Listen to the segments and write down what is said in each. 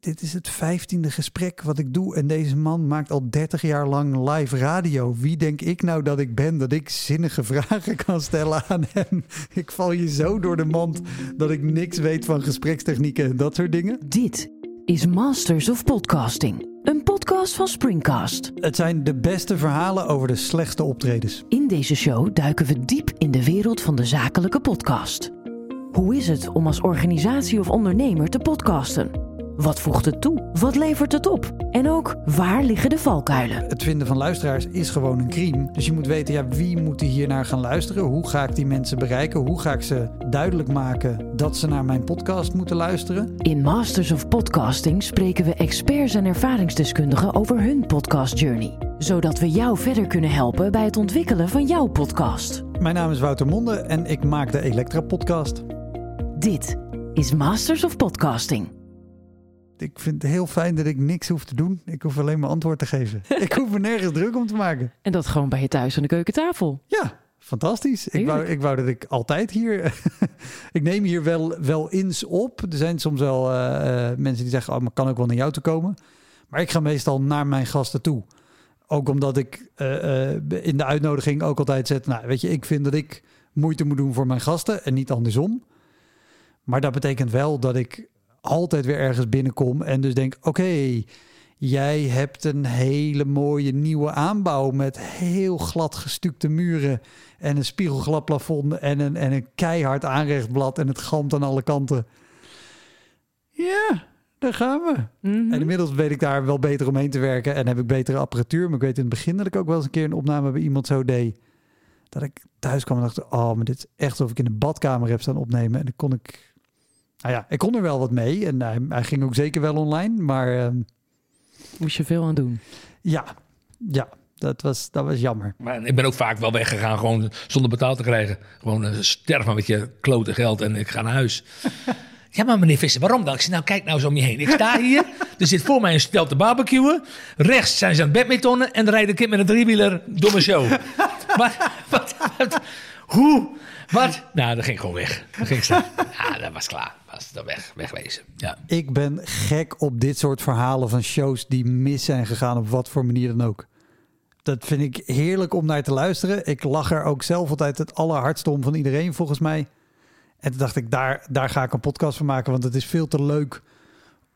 dit is het vijftiende gesprek wat ik doe. En deze man maakt al 30 jaar lang live radio. Wie denk ik nou dat ik ben? Dat ik zinnige vragen kan stellen aan hem. Ik val je zo door de mand dat ik niks weet van gesprekstechnieken en dat soort dingen. Dit is Masters of Podcasting. Een podcast van Springcast. Het zijn de beste verhalen over de slechtste optredens. In deze show duiken we diep in de wereld van de zakelijke podcast. Hoe is het om als organisatie of ondernemer te podcasten? Wat voegt het toe? Wat levert het op? En ook, waar liggen de valkuilen? Het vinden van luisteraars is gewoon een crime. Dus je moet weten, ja, wie moet hier naar gaan luisteren? Hoe ga ik die mensen bereiken? Hoe ga ik ze duidelijk maken dat ze naar mijn podcast moeten luisteren? In Masters of Podcasting spreken we experts en ervaringsdeskundigen over hun podcast journey. Zodat we jou verder kunnen helpen bij het ontwikkelen van jouw podcast. Mijn naam is Wouter Monde en ik maak de Elektra podcast. Dit is Masters of Podcasting ik vind het heel fijn dat ik niks hoef te doen. Ik hoef alleen maar antwoord te geven. ik hoef er nergens druk om te maken. En dat gewoon bij je thuis aan de keukentafel. Ja, fantastisch. Ik wou, ik wou dat ik altijd hier... ik neem hier wel, wel ins op. Er zijn soms wel uh, mensen die zeggen... Oh, maar kan ook wel naar jou toe komen. Maar ik ga meestal naar mijn gasten toe. Ook omdat ik uh, in de uitnodiging ook altijd zet... Nou, weet je, ik vind dat ik moeite moet doen voor mijn gasten en niet andersom. Maar dat betekent wel dat ik altijd weer ergens binnenkom en dus denk: oké, jij hebt een hele mooie nieuwe aanbouw met heel glad gestukte muren en een spiegelglad plafond en een, en een keihard aanrechtblad en het gamt aan alle kanten. Ja, daar gaan we. Mhm. En inmiddels weet ik daar wel beter omheen te werken en heb ik betere apparatuur. Maar ik weet in het begin dat ik ook wel eens een keer een opname bij iemand zo deed. Dat ik thuis kwam en dacht, oh, maar dit is echt alsof ik in de badkamer heb staan opnemen. En dan kon ik nou ja, ik kon er wel wat mee en hij, hij ging ook zeker wel online, maar... Uh, Moest je veel aan doen? Ja, ja. Dat was, dat was jammer. Maar ik ben ook vaak wel weggegaan, gewoon zonder betaald te krijgen. Gewoon uh, sterf maar met je klote geld en ik ga naar huis. Ja, maar meneer Visser, waarom dan? Ik zeg, nou, kijk nou zo om je heen. Ik sta hier, er zit voor mij een stel te barbecuen. Rechts zijn ze aan het badmintonnen en dan rijdt een kind met een driewieler door mijn show. maar, wat, wat, hoe? Wat? Nou, dat ging gewoon weg. Dat ging staan. Ja, dat was klaar. Dat weg, wegwezen. Ja. Ik ben gek op dit soort verhalen van shows die mis zijn gegaan op wat voor manier dan ook. Dat vind ik heerlijk om naar te luisteren. Ik lach er ook zelf altijd het allerhardste om van iedereen, volgens mij. En toen dacht ik, daar, daar ga ik een podcast van maken, want het is veel te leuk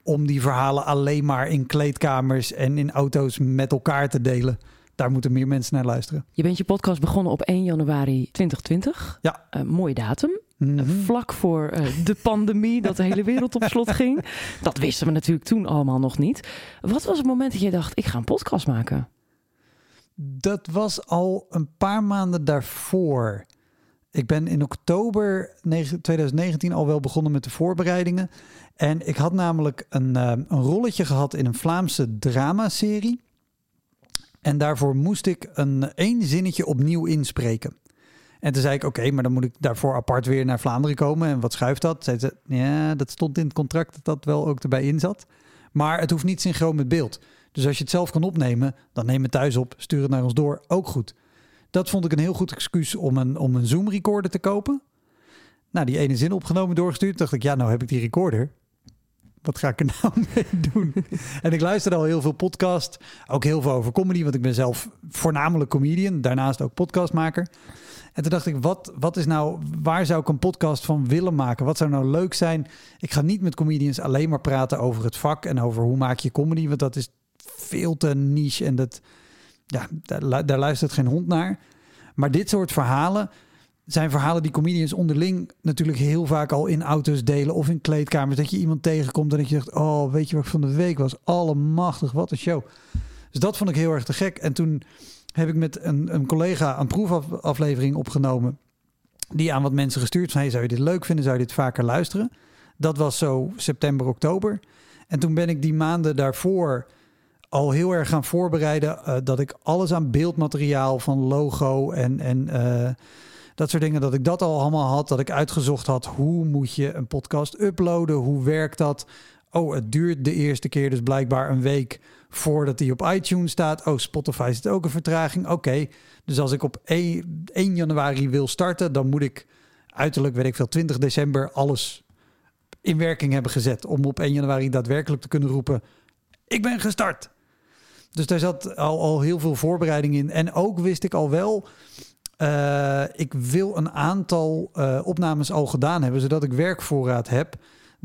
om die verhalen alleen maar in kleedkamers en in auto's met elkaar te delen daar moeten meer mensen naar luisteren. Je bent je podcast begonnen op 1 januari 2020. Ja. Uh, mooie datum. Mhm. vlak voor uh, de pandemie, dat de hele wereld op slot ging. Dat wisten we natuurlijk toen allemaal nog niet. Wat was het moment dat je dacht, ik ga een podcast maken? Dat was al een paar maanden daarvoor. Ik ben in oktober 2019 al wel begonnen met de voorbereidingen. En ik had namelijk een, uh, een rolletje gehad in een Vlaamse dramaserie. En daarvoor moest ik een één zinnetje opnieuw inspreken. En toen zei ik, oké, maar dan moet ik daarvoor apart weer naar Vlaanderen komen. En wat schuift dat? Zei ze, ja, dat stond in het contract dat dat wel ook erbij in zat. Maar het hoeft niet synchroon met beeld. Dus als je het zelf kan opnemen, dan neem het thuis op, stuur het naar ons door, ook goed. Dat vond ik een heel goed excuus om een, om een Zoom recorder te kopen. Nou, die ene zin opgenomen, doorgestuurd. dacht ik, ja, nou heb ik die recorder wat ga ik er nou mee doen? en ik luisterde al heel veel podcast, ook heel veel over comedy, want ik ben zelf voornamelijk comedian, daarnaast ook podcastmaker. En toen dacht ik, wat, wat is nou, waar zou ik een podcast van willen maken? Wat zou nou leuk zijn? Ik ga niet met comedians alleen maar praten over het vak en over hoe maak je comedy, want dat is veel te niche en dat, ja, daar, luistert geen hond naar. Maar dit soort verhalen, zijn verhalen die comedians onderling natuurlijk heel vaak al in auto's delen of in kleedkamers. Dat je iemand tegenkomt en dat je zegt, oh, weet je wat ik van de week was? Allemachtig, wat een show. Dus dat vond ik heel erg te gek. En toen heb ik met een, een collega een proefaflevering opgenomen. Die aan wat mensen gestuurd van, hey, zou je dit leuk vinden? Zou je dit vaker luisteren? Dat was zo september, oktober. En toen ben ik die maanden daarvoor al heel erg gaan voorbereiden. Uh, dat ik alles aan beeldmateriaal van logo en... en uh, dat soort dingen, dat ik dat al allemaal had. Dat ik uitgezocht had, hoe moet je een podcast uploaden? Hoe werkt dat? Oh, het duurt de eerste keer dus blijkbaar een week voordat die op iTunes staat. Oh, Spotify zit ook een vertraging. Oké, dus als ik op 1, 1 januari wil starten, dan moet ik uiterlijk, weet ik veel, 20 december alles in werking hebben gezet om op 1 januari daadwerkelijk te kunnen roepen: ik ben gestart. Dus daar zat al, al heel veel voorbereiding in. En ook wist ik al wel, uh, ik wil een aantal uh, opnames al gedaan hebben, zodat ik werkvoorraad heb.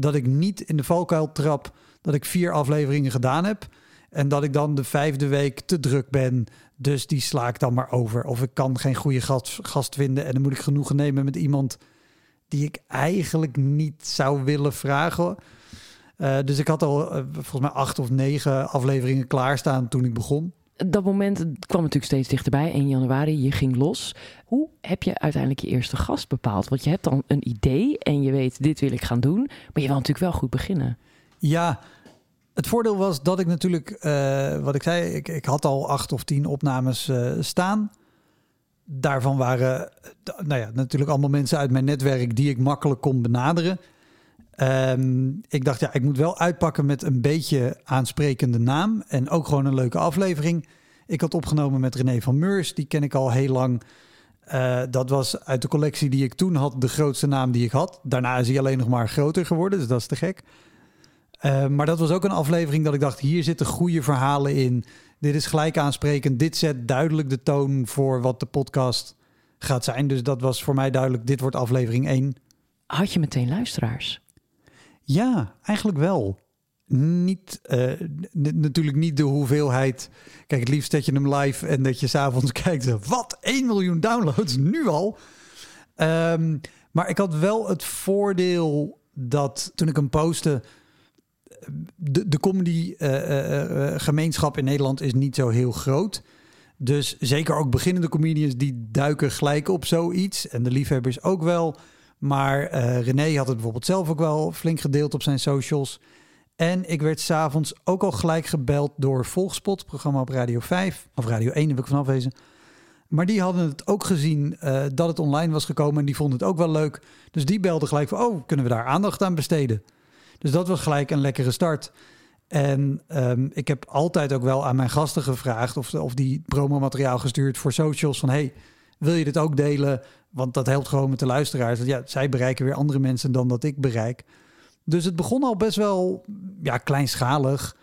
Dat ik niet in de valkuil trap dat ik vier afleveringen gedaan heb. En dat ik dan de vijfde week te druk ben. Dus die sla ik dan maar over. Of ik kan geen goede gast, gast vinden. En dan moet ik genoegen nemen met iemand die ik eigenlijk niet zou willen vragen. Uh, dus ik had al uh, volgens mij acht of negen afleveringen klaarstaan toen ik begon. Dat moment kwam natuurlijk steeds dichterbij. 1 januari, je ging los. Hoe heb je uiteindelijk je eerste gast bepaald? Want je hebt dan een idee en je weet, dit wil ik gaan doen. Maar je wil natuurlijk wel goed beginnen. Ja, het voordeel was dat ik natuurlijk, uh, wat ik zei, ik, ik, had al acht of tien opnames staan. Daarvan waren nou ja, natuurlijk allemaal mensen uit mijn netwerk die ik makkelijk kon benaderen. Um, ik dacht, ja, ik moet wel uitpakken met een beetje aansprekende naam. En ook gewoon een leuke aflevering. Ik had opgenomen met René van Meurs, die ken ik al heel lang. Uh, dat was uit de collectie die ik toen had de grootste naam die ik had. Daarna is hij alleen nog maar groter geworden, dus dat is te gek. Uh, maar dat was ook een aflevering dat ik dacht, hier zitten goede verhalen in. Dit is gelijk aansprekend. Dit zet duidelijk de toon voor wat de podcast gaat zijn. Dus dat was voor mij duidelijk, dit wordt aflevering 1. Had je meteen luisteraars? Ja, eigenlijk wel. Niet, uh, natuurlijk niet de hoeveelheid. Kijk, het liefst dat je hem live en dat je s'avonds kijkt. Wat? 1 miljoen downloads nu al? Um, maar ik had wel het voordeel dat toen ik hem postte. De, de comedy uh, uh, gemeenschap in Nederland is niet zo heel groot. Dus zeker ook beginnende comedians die duiken gelijk op zoiets. En de liefhebbers ook wel. Maar uh, René had het bijvoorbeeld zelf ook wel flink gedeeld op zijn socials. En ik werd s'avonds ook al gelijk gebeld door Volgspot, programma op Radio 5. Of Radio 1, heb ik vanaf wezen. Maar die hadden het ook gezien uh, dat het online was gekomen. En die vonden het ook wel leuk. Dus die belden gelijk van, oh, kunnen we daar aandacht aan besteden? Dus dat was gelijk een lekkere start. En um, ik heb altijd ook wel aan mijn gasten gevraagd... of, of die promomateriaal gestuurd voor socials van... hey, wil je dit ook delen? Want dat helpt gewoon met de luisteraars. Ja, zij bereiken weer andere mensen dan dat ik bereik. Dus het begon al best wel ja, kleinschalig.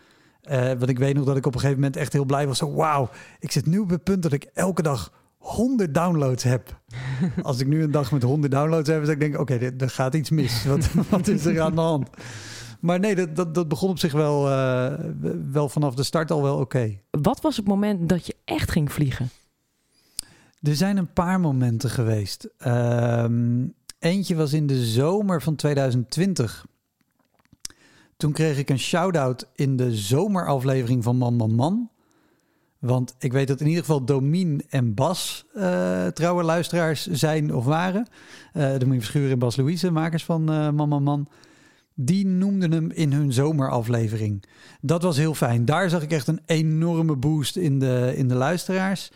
Uh, want ik weet nog dat ik op een gegeven moment echt heel blij was. Zo, wauw, ik zit nu op het punt dat ik elke dag 100 downloads heb. Als ik nu een dag met 100 downloads heb, dan denk ik, oké, okay, er gaat iets mis. Wat, wat is er aan de hand? Maar nee, dat, dat, dat begon op zich wel, uh, wel vanaf de start al wel oké. Okay. Wat was het moment dat je echt ging vliegen? Er zijn een paar momenten geweest. Um, eentje was in de zomer van 2020. Toen kreeg ik een shout-out in de zomeraflevering van Man Man. Want ik weet dat in ieder geval Domien en Bas uh, trouwe luisteraars zijn of waren. Uh, Domien en Bas Louise, makers van uh, Man Man Man. Die noemden hem in hun zomeraflevering. Dat was heel fijn. Daar zag ik echt een enorme boost in de, in de luisteraars.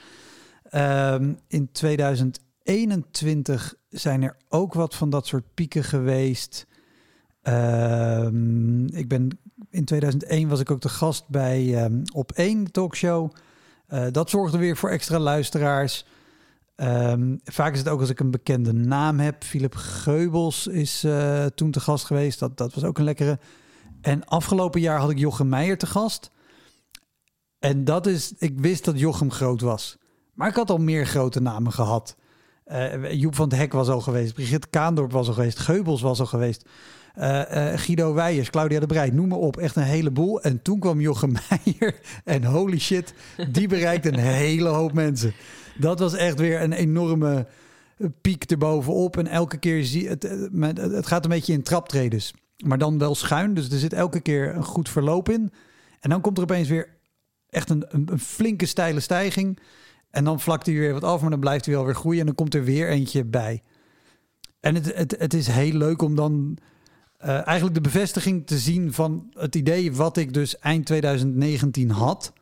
Um, in 2021 zijn er ook wat van dat soort pieken geweest. Um, ik ben in 2001 was ik ook de gast bij um, Op 1 talkshow. Uh, dat zorgde weer voor extra luisteraars. Vaak is het ook als ik een bekende naam heb. Philip Geubels is uh, toen te gast geweest. Dat, dat was ook een lekkere. En afgelopen jaar had ik Jochem Meijer te gast. En dat is, ik wist dat Jochem groot was. Maar ik had al meer grote namen gehad. Uh, Joep van het Hek was al geweest. Brigitte Kaandorp was al geweest. Geubels was al geweest. Uh, uh, Guido Weijers, Claudia de Breij, noem maar op. Echt een heleboel. En toen kwam Jochem Meijer. En holy shit, die bereikte een hele hoop mensen. Dat was echt weer een enorme piek erbovenop. En elke keer zie het, het, het gaat een beetje in traptredens. Maar dan wel schuin. Dus er zit elke keer een goed verloop in. En dan komt er opeens weer echt een, een, een flinke steile stijging. En dan vlakt hij weer wat af, maar dan blijft hij wel weer groeien. En dan komt er weer eentje bij. En het, het, het is heel leuk om dan uh, eigenlijk de bevestiging te zien van het idee wat ik dus eind 2019 had.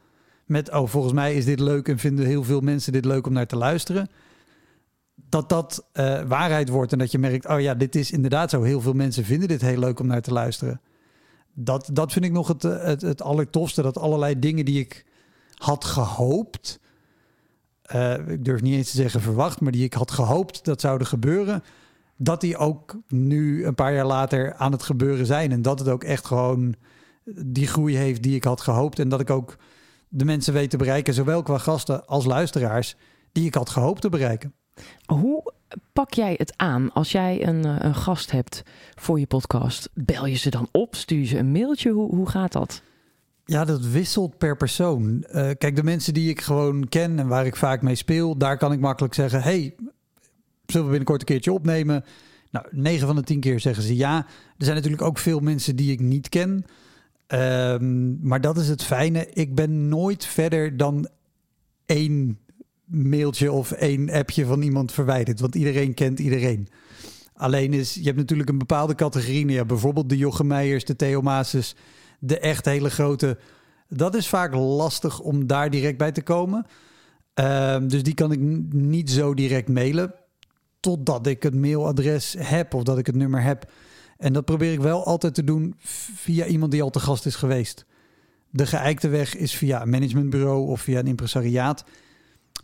Met, oh, volgens mij is dit leuk en vinden heel veel mensen dit leuk om naar te luisteren. Dat dat uh, waarheid wordt en dat je merkt, oh ja, dit is inderdaad zo. Heel veel mensen vinden dit heel leuk om naar te luisteren. Dat, dat vind ik nog het, het, het allertofste. Dat allerlei dingen die ik had gehoopt, uh, ik durf niet eens te zeggen verwacht, maar die ik had gehoopt dat zouden gebeuren, dat die ook nu een paar jaar later aan het gebeuren zijn. En dat het ook echt gewoon die groei heeft die ik had gehoopt. En dat ik ook de mensen weet te bereiken, zowel qua gasten als luisteraars, die ik had gehoopt te bereiken. Hoe pak jij het aan als jij een, eh, een gast hebt voor je podcast? Bel je ze dan op? Stuur je ze een mailtje? Hoe, hoe gaat dat? Ja, dat wisselt per persoon. Eh, kijk, de mensen die ik gewoon ken en waar ik vaak mee speel, daar kan ik makkelijk zeggen: hey, zullen we binnenkort een keertje opnemen? Nou, 9 van de 10 keer zeggen ze ja. Er zijn natuurlijk ook veel mensen die ik niet ken. Ehm, maar dat is het fijne. Ik ben nooit verder dan één mailtje of één appje van iemand verwijderd. Want iedereen kent iedereen. Alleen is, je hebt natuurlijk een bepaalde categorie. Ja, bijvoorbeeld de Jochem Meijers, de Theo Maases, de echt hele grote. Dat is vaak lastig om daar direct bij te komen. Ehm, dus die kan ik niet zo direct mailen. Totdat ik het mailadres heb of dat ik het nummer heb. En dat probeer ik wel altijd te doen via iemand die al te gast is geweest. De geëikte weg is via een managementbureau of via een impresariaat.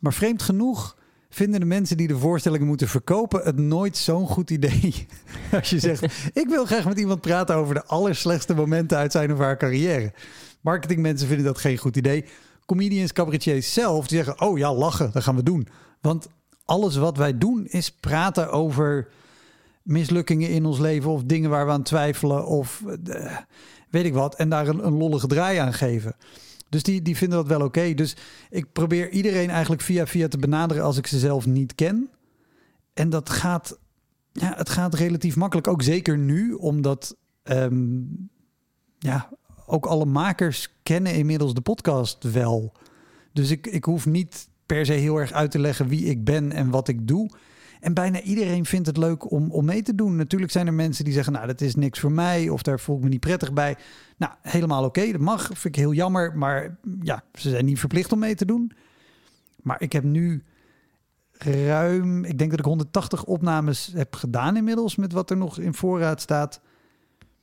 Maar vreemd genoeg vinden de mensen die de voorstellingen moeten verkopen het nooit zo'n goed idee. Als je zegt, ik wil graag met iemand praten over de allerslechtste momenten uit zijn of haar carrière. Marketingmensen vinden dat geen goed idee. Comedians, cabaretiers zelf, die zeggen, oh ja, lachen, dat gaan we doen. Want alles wat wij doen is praten over mislukkingen in ons leven of dingen waar we aan twijfelen of uh, weet ik wat. En daar een, een lollige draai aan geven. Dus die, die vinden dat wel oké. Dus ik probeer iedereen eigenlijk via via te benaderen als ik ze zelf niet ken. En dat gaat, ja, het gaat relatief makkelijk. Ook zeker nu, omdat um, ja, ook alle makers kennen inmiddels de podcast wel. Dus ik, ik hoef niet per se heel erg uit te leggen wie ik ben en wat ik doe. En bijna iedereen vindt het leuk om, om mee te doen. Natuurlijk zijn er mensen die zeggen, nou, dat is niks voor mij. Of daar voel ik me niet prettig bij. Nou, helemaal oké. dat mag. Vind ik heel jammer. Maar ja, ze zijn niet verplicht om mee te doen. Maar ik heb nu ruim, ik denk dat ik 180 opnames heb gedaan inmiddels. Met wat er nog in voorraad staat.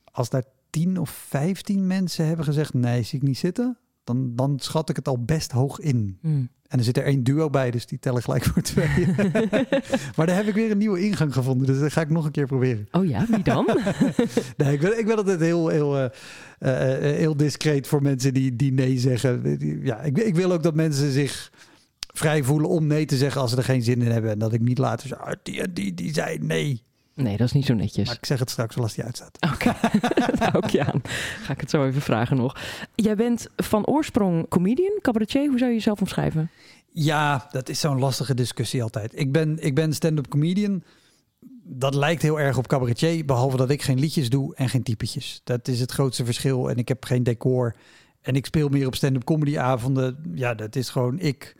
Als daar 10 of 15 mensen hebben gezegd, nee, zie ik niet zitten. Dan, dan schat ik het al best hoog in. Hmm. En er zit er één duo bij, dus die tellen gelijk voor twee. maar daar heb ik weer een nieuwe ingang gevonden, dus dat ga ik nog een keer proberen. Oh ja, wie dan? nee, ik ben, ik ben altijd heel, heel, uh, uh, heel discreet voor mensen die, die nee zeggen. Ja, ik, ik wil ook dat mensen zich vrij voelen om nee te zeggen als ze er geen zin in hebben. En dat ik niet later zo, ah, die en die, die zei nee. Nee, dat is niet zo netjes. Maar ik zeg het straks wel als die uitstaat. Oké, okay. ook je aan. Ga ik het zo even vragen nog. Jij bent van oorsprong comedian, cabaretier. Hoe zou je jezelf omschrijven? Ja, dat is zo'n lastige discussie altijd. Ik ben, ik ben stand-up comedian. Dat lijkt heel erg op cabaretier, behalve dat ik geen liedjes doe en geen typetjes. Dat is het grootste verschil. En ik heb geen decor. En ik speel meer op stand-up comedy avonden. Ja, dat is gewoon ik.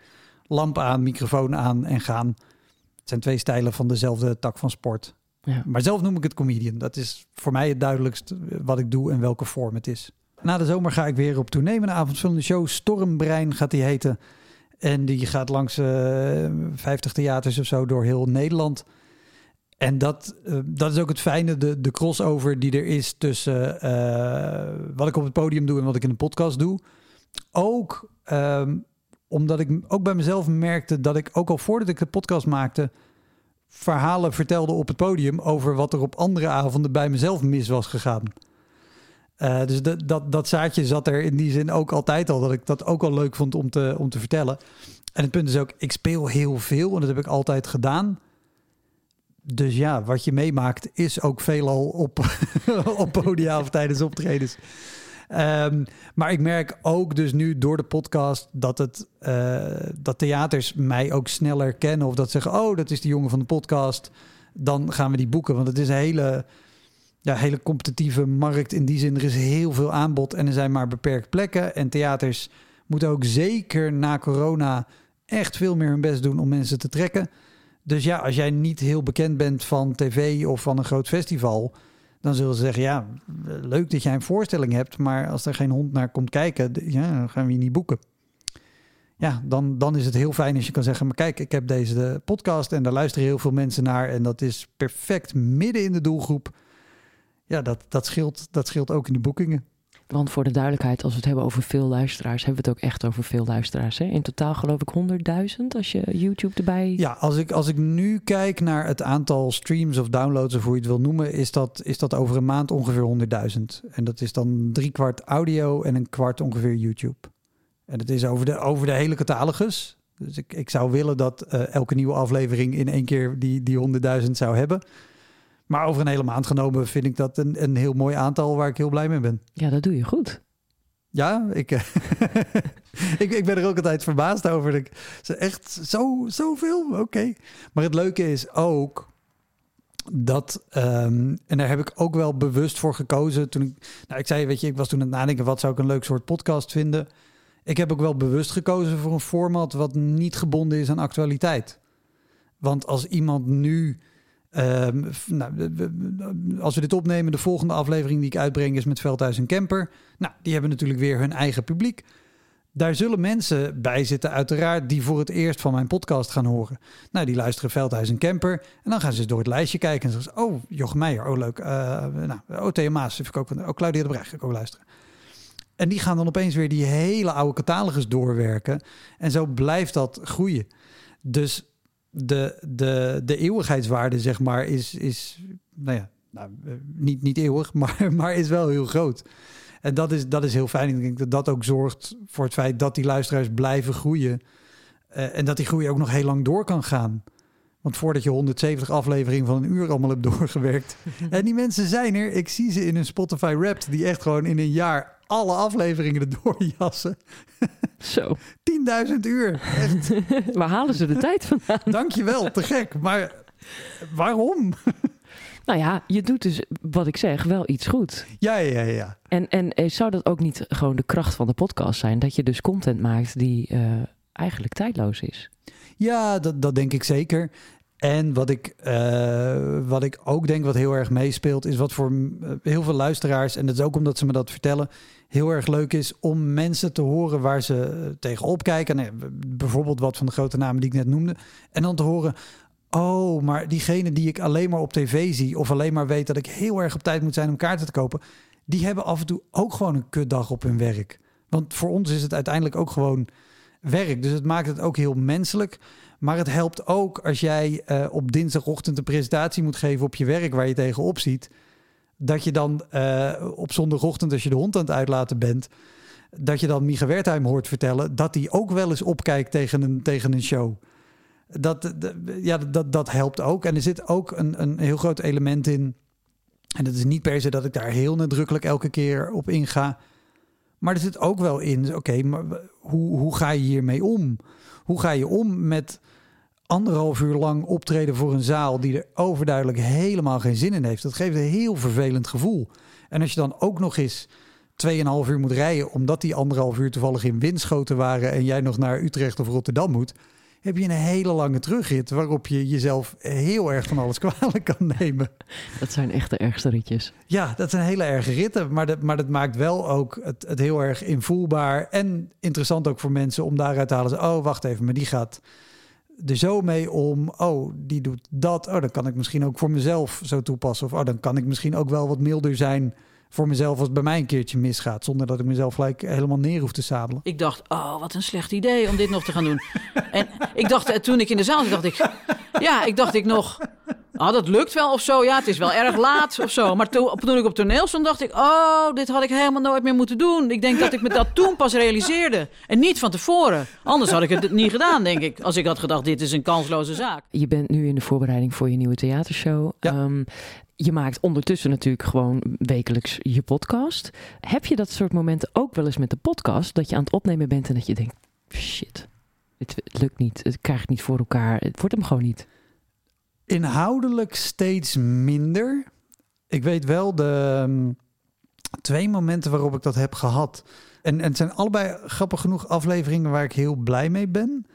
Lamp aan, microfoon aan en gaan. Het zijn twee stijlen van dezelfde tak van sport. Ja. Maar zelf noem ik het comedian. Dat is voor mij het duidelijkst wat ik doe en welke vorm het is. Na de zomer ga ik weer op tournee met een avondvullende show. Stormbrein gaat die heten. En die gaat langs uh, eh, 50 theaters of zo door heel Nederland. En dat, uh, dat is ook het fijne, de, de crossover die er is tussen uh, wat ik op het podium doe en wat ik in de podcast doe. Ook um, omdat ik ook bij mezelf merkte dat ik ook al voordat ik de podcast maakte, verhalen vertelde op het podium over wat er op andere avonden bij mezelf mis was gegaan. Uh, dus dat, dat, dat zaadje zat er in die zin ook altijd al, dat ik dat ook al leuk vond om te, om te vertellen. En het punt is ook, ik speel heel veel en dat heb ik altijd gedaan. Dus ja, wat je meemaakt is ook veelal op, op podia of tijdens optredens. Um, maar ik merk ook dus nu door de podcast dat, het, uh, dat theaters mij ook sneller kennen. Of dat zeggen, oh, dat is die jongen van de podcast. Dan gaan we die boeken. Want het is een hele, ja, hele competitieve markt. In die zin, er is heel veel aanbod en er zijn maar beperkt plekken. En theaters moeten ook zeker na corona echt veel meer hun best doen om mensen te trekken. Dus ja, als jij niet heel bekend bent van tv of van een groot festival dan zullen ze zeggen, ja, leuk dat jij een voorstelling hebt, maar als er geen hond naar komt kijken, ja, dan gaan we je niet boeken. Ja, dan, dan is het heel fijn als je kan zeggen, maar kijk, ik heb deze podcast en daar luisteren heel veel mensen naar en dat is perfect midden in de doelgroep. Ja, dat, dat, scheelt, dat scheelt ook in de boekingen. Want voor de duidelijkheid, als we het hebben over veel luisteraars, hebben we het ook echt over veel luisteraars. Hè? In totaal geloof ik 100.000 als je YouTube erbij. Ja, als ik, als ik nu kijk naar het aantal streams of downloads, of hoe je het wil noemen, is dat, is dat over een maand ongeveer 100.000. En dat is dan drie kwart audio en een kwart ongeveer YouTube. En dat is over de, over de hele catalogus. Dus ik, ik zou willen dat eh, elke nieuwe aflevering in één keer die, die 100.000 zou hebben. Maar over een hele maand genomen vind ik dat een, een heel mooi aantal waar ik heel blij mee ben. Ja, dat doe je goed. Ja, ik, eh, ik, ik ben er ook altijd verbaasd over. Ik, ze echt zo, zoveel? Oké. Maar het leuke is ook dat, ehm, en daar heb ik ook wel bewust voor gekozen. Toen ik, nou, ik zei, weet je, ik was toen aan het nadenken, wat zou ik een leuk soort podcast vinden? Ik heb ook wel bewust gekozen voor een format wat niet gebonden is aan actualiteit. Want als iemand nu Ehm, nou, als we dit opnemen, de volgende aflevering die ik uitbreng is met Veldhuis en Camper. Nou, die hebben natuurlijk weer hun eigen publiek. Daar zullen mensen bij zitten, uiteraard, die voor het eerst van mijn podcast gaan horen. Nou, die luisteren Veldhuis en Camper. En dan gaan ze door het lijstje kijken en zeggen: Oh, Jochem Meijer, oh leuk. Uh, nou, oh, Thea Maas, ik ook, oh, Claudia de Brecht, ik ook luisteren. En die gaan dan opeens weer die hele oude catalogus doorwerken. En zo blijft dat groeien. Dus de, de, de eeuwigheidswaarde, zeg maar, is, is nou ja, nou, eh, niet, niet eeuwig, maar, maar is wel heel groot. En dat is, dat is heel fijn. Ik denk dat dat ook zorgt voor het feit dat die luisteraars blijven groeien. Uh, en dat die groei ook nog heel lang door kan gaan. Want voordat je 170 afleveringen van een uur allemaal hebt doorgewerkt. en die mensen zijn er. Ik zie ze in een Spotify Wrapped die echt gewoon in een jaar alle afleveringen erdoor jassen. Zo. 10.000 uur. Echt. Waar halen ze de tijd vandaan? Dankjewel, te gek. Maar waarom? Nou ja, je doet dus, wat ik zeg, wel iets goed. Ja, ja, ja. En, en eh, zou dat ook niet gewoon de kracht van de podcast zijn? Dat je dus content maakt die uh, eigenlijk tijdloos is? Ja, dat, dat denk ik zeker. En wat ik, uh, wat ik ook denk wat heel erg meespeelt, is wat voor heel veel luisteraars, en dat is ook omdat ze me dat vertellen, heel erg leuk is om mensen te horen waar ze tegenop kijken. Nee, bijvoorbeeld wat van de grote namen die ik net noemde. En dan te horen, oh, maar diegene die ik alleen maar op tv zie, of alleen maar weet dat ik heel erg op tijd moet zijn om kaarten te kopen, die hebben af en toe ook gewoon een kutdag op hun werk. Want voor ons is het uiteindelijk ook gewoon werk. Dus het maakt het ook heel menselijk. Maar het helpt ook als jij uh, op dinsdagochtend een presentatie moet geven op je werk waar je tegenop ziet. Dat je dan uh, op zondagochtend, als je de hond aan het uitlaten bent, dat je dan Micha Wertheim hoort vertellen dat hij ook wel eens opkijkt tegen een, tegen een show. Dat, ja, dat, dat helpt ook. En er zit ook een, een heel groot element in. En dat is niet per se dat ik daar heel nadrukkelijk elke keer op inga. Maar er zit ook wel in, oké, maar hoe, hoe ga je hiermee om? Hoe ga je om met anderhalf uur lang optreden voor een zaal die er overduidelijk helemaal geen zin in heeft? Dat geeft een heel vervelend gevoel. En als je dan ook nog eens 2,5 uur moet rijden, omdat die anderhalf uur toevallig in windschoten waren en jij nog naar Utrecht of Rotterdam moet, heb je een hele lange terugrit waarop je jezelf heel erg van alles kwalijk kan nemen. Dat zijn echt de ergste ritjes. Ja, dat zijn hele erge ritten, maar dat, maar dat maakt wel ook het, het heel erg invoelbaar en interessant ook voor mensen om daaruit te halen. Oh, wacht even, maar die gaat er zo mee om. Oh, die doet dat. Oh, dan kan ik misschien ook voor mezelf zo toepassen. Of oh, dan kan ik misschien ook wel wat milder zijn voor mezelf als het bij mij een keertje misgaat. Zonder dat ik mezelf gelijk helemaal neer hoef te sabelen. Ik dacht, oh, wat een slecht idee om dit nog te gaan doen. en ik dacht, eh, toen ik in de zaal dacht ik, ja, ik dacht ik nog, oh, dat lukt wel of zo. Ja, het is wel erg laat of zo. Maar toen, toen ik op toneel stond, dacht ik, oh, dit had ik helemaal nooit meer moeten doen. Ik denk dat ik me dat toen pas realiseerde. En niet van tevoren. Anders had ik het niet gedaan, denk ik. Als ik had gedacht, dit is een kansloze zaak. Je bent nu in de voorbereiding voor je nieuwe theatershow. Ja. Um, je maakt ondertussen natuurlijk gewoon wekelijks je podcast. Heb je dat soort momenten ook wel eens met de podcast? Dat je aan het opnemen bent en dat je denkt: shit, het, het lukt niet. Het krijgt niet voor elkaar. Het wordt hem gewoon niet. Inhoudelijk steeds minder. Ik weet wel de um, twee momenten waarop ik dat heb gehad. En, en het zijn allebei grappig genoeg afleveringen waar ik heel blij mee ben.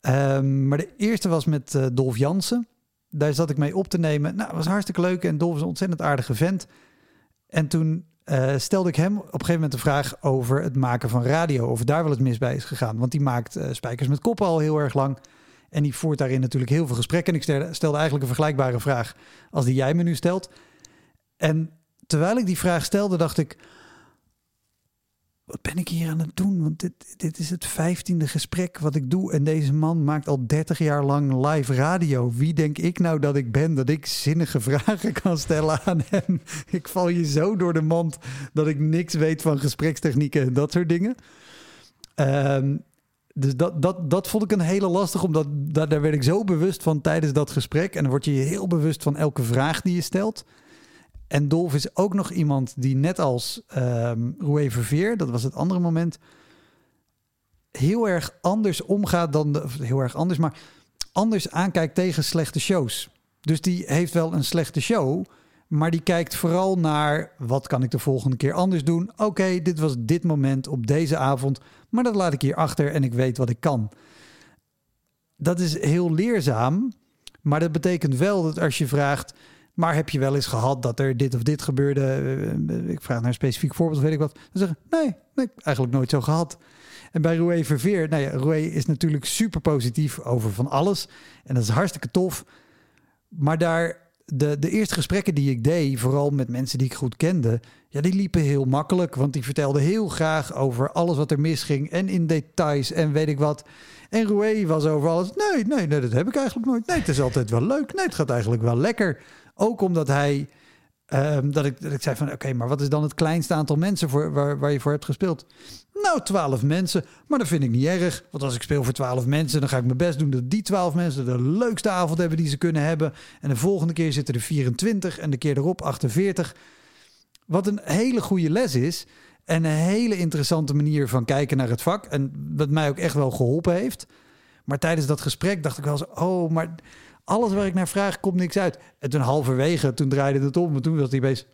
Um, maar de eerste was met uh, Dolf Jansen daar zat ik mee op te nemen. Nou, was hartstikke leuk en Dolf is een ontzettend aardige vent. En toen uh, stelde ik hem op een gegeven moment de vraag over het maken van radio. Of daar wel eens mis bij is gegaan. Want die maakt uh, Spijkers met Koppen al heel erg lang. En die voert daarin natuurlijk heel veel gesprekken. En ik stelde, eigenlijk een vergelijkbare vraag als die jij me nu stelt. En terwijl ik die vraag stelde, dacht ik... wat ben ik hier aan het doen? Want dit, dit is het vijftiende gesprek wat ik doe. En deze man maakt al 30 jaar lang live radio. Wie denk ik nou dat ik ben? Dat ik zinnige vragen kan stellen aan hem. Ik val je zo door de mand dat ik niks weet van gesprekstechnieken en dat soort dingen. Ehm, dus dat, dat, dat vond ik een hele lastig, omdat daar, daar werd ik zo bewust van tijdens dat gesprek. En dan word je je heel bewust van elke vraag die je stelt. En Dolf is ook nog iemand die net als um, Roué Verveer, dat was het andere moment, heel erg anders omgaat dan de, heel erg anders, maar anders aankijkt tegen slechte shows. Dus die heeft wel een slechte show, maar die kijkt vooral naar wat kan ik de volgende keer anders doen. Oké, dit was dit moment op deze avond, maar dat laat ik hier achter en ik weet wat ik kan. Dat is heel leerzaam, maar dat betekent wel dat als je vraagt maar heb je wel eens gehad dat er dit of dit gebeurde? Eh, ik vraag naar een specifiek voorbeeld, weet ik wat. Dan zeggen nee, nee, eigenlijk nooit zo gehad. En bij Roué Verveer, nou ja, Roué is natuurlijk super positief over van alles. En dat is hartstikke tof. Maar daar, de, de eerste gesprekken die ik deed, vooral met mensen die ik goed kende, ja, die liepen heel makkelijk. Want die vertelden heel graag over alles wat er misging en in details en weet ik wat. En Roué was over alles. Nee, nee, nee, dat heb ik eigenlijk nooit. Nee, het is altijd wel leuk. Nee, het gaat eigenlijk wel lekker. Ook omdat hij. Um, dat, ik, dat ik zei van oké, maar wat is dan het kleinste aantal mensen voor, waar, waar je voor hebt gespeeld? Nou, twaalf mensen. Maar dat vind ik niet erg. Want als ik speel voor twaalf mensen, dan ga ik mijn best doen dat die twaalf mensen de leukste avond hebben die ze kunnen hebben. En de volgende keer zitten er 24 en de keer erop 48. Wat een hele goede les is. En een hele interessante manier van kijken naar het vak. En wat mij ook echt wel geholpen heeft. Maar tijdens dat gesprek dacht ik wel eens: oh, maar alles waar ik naar vraag, komt niks uit. En toen halverwege, toen draaide het om. En toen was hij bezig.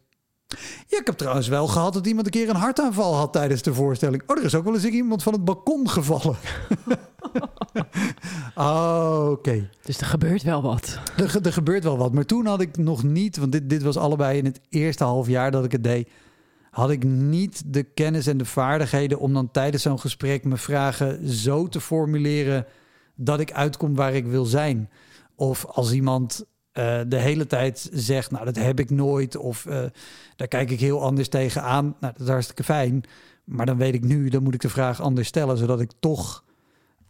Ja, ik heb trouwens wel gehad dat iemand een keer een hartaanval had tijdens de voorstelling. Oh, er is ook wel eens iemand van het balkon gevallen. oh, oké. Dus er gebeurt wel wat. Er, er, gebeurt wel wat. Maar toen had ik nog niet, want dit, dit was allebei in het eerste half jaar dat ik het deed, had ik niet de kennis en de vaardigheden om dan tijdens zo'n gesprek mijn vragen zo te formuleren dat ik uitkom waar ik wil zijn. Of als iemand uh, de hele tijd zegt, nou dat heb ik nooit, of uh, daar kijk ik heel anders tegenaan. Nou, dat is hartstikke fijn. Maar dan weet ik nu, dan moet ik de vraag anders stellen, zodat ik toch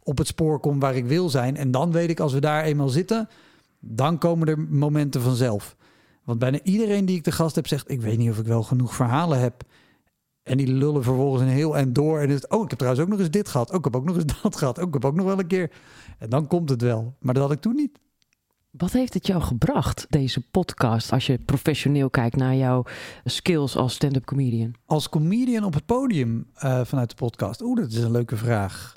op het spoor kom waar ik wil zijn. En dan weet ik, als we daar eenmaal zitten, dan komen er momenten vanzelf. Want bijna iedereen die ik te gast heb zegt, ik weet niet of ik wel genoeg verhalen heb. En die lullen vervolgens een heel en door. En het, oh, ik heb trouwens ook nog eens dit gehad. Ook oh, ik heb ook nog eens dat gehad. Ook oh, ik heb ook nog wel een keer. En dan komt het wel. Maar dat had ik toen niet. Wat heeft het jou gebracht, deze podcast, als je professioneel kijkt naar jouw skills als stand-up comedian? Als comedian op het podium uh, vanuit de podcast? Oeh, dat is een leuke vraag.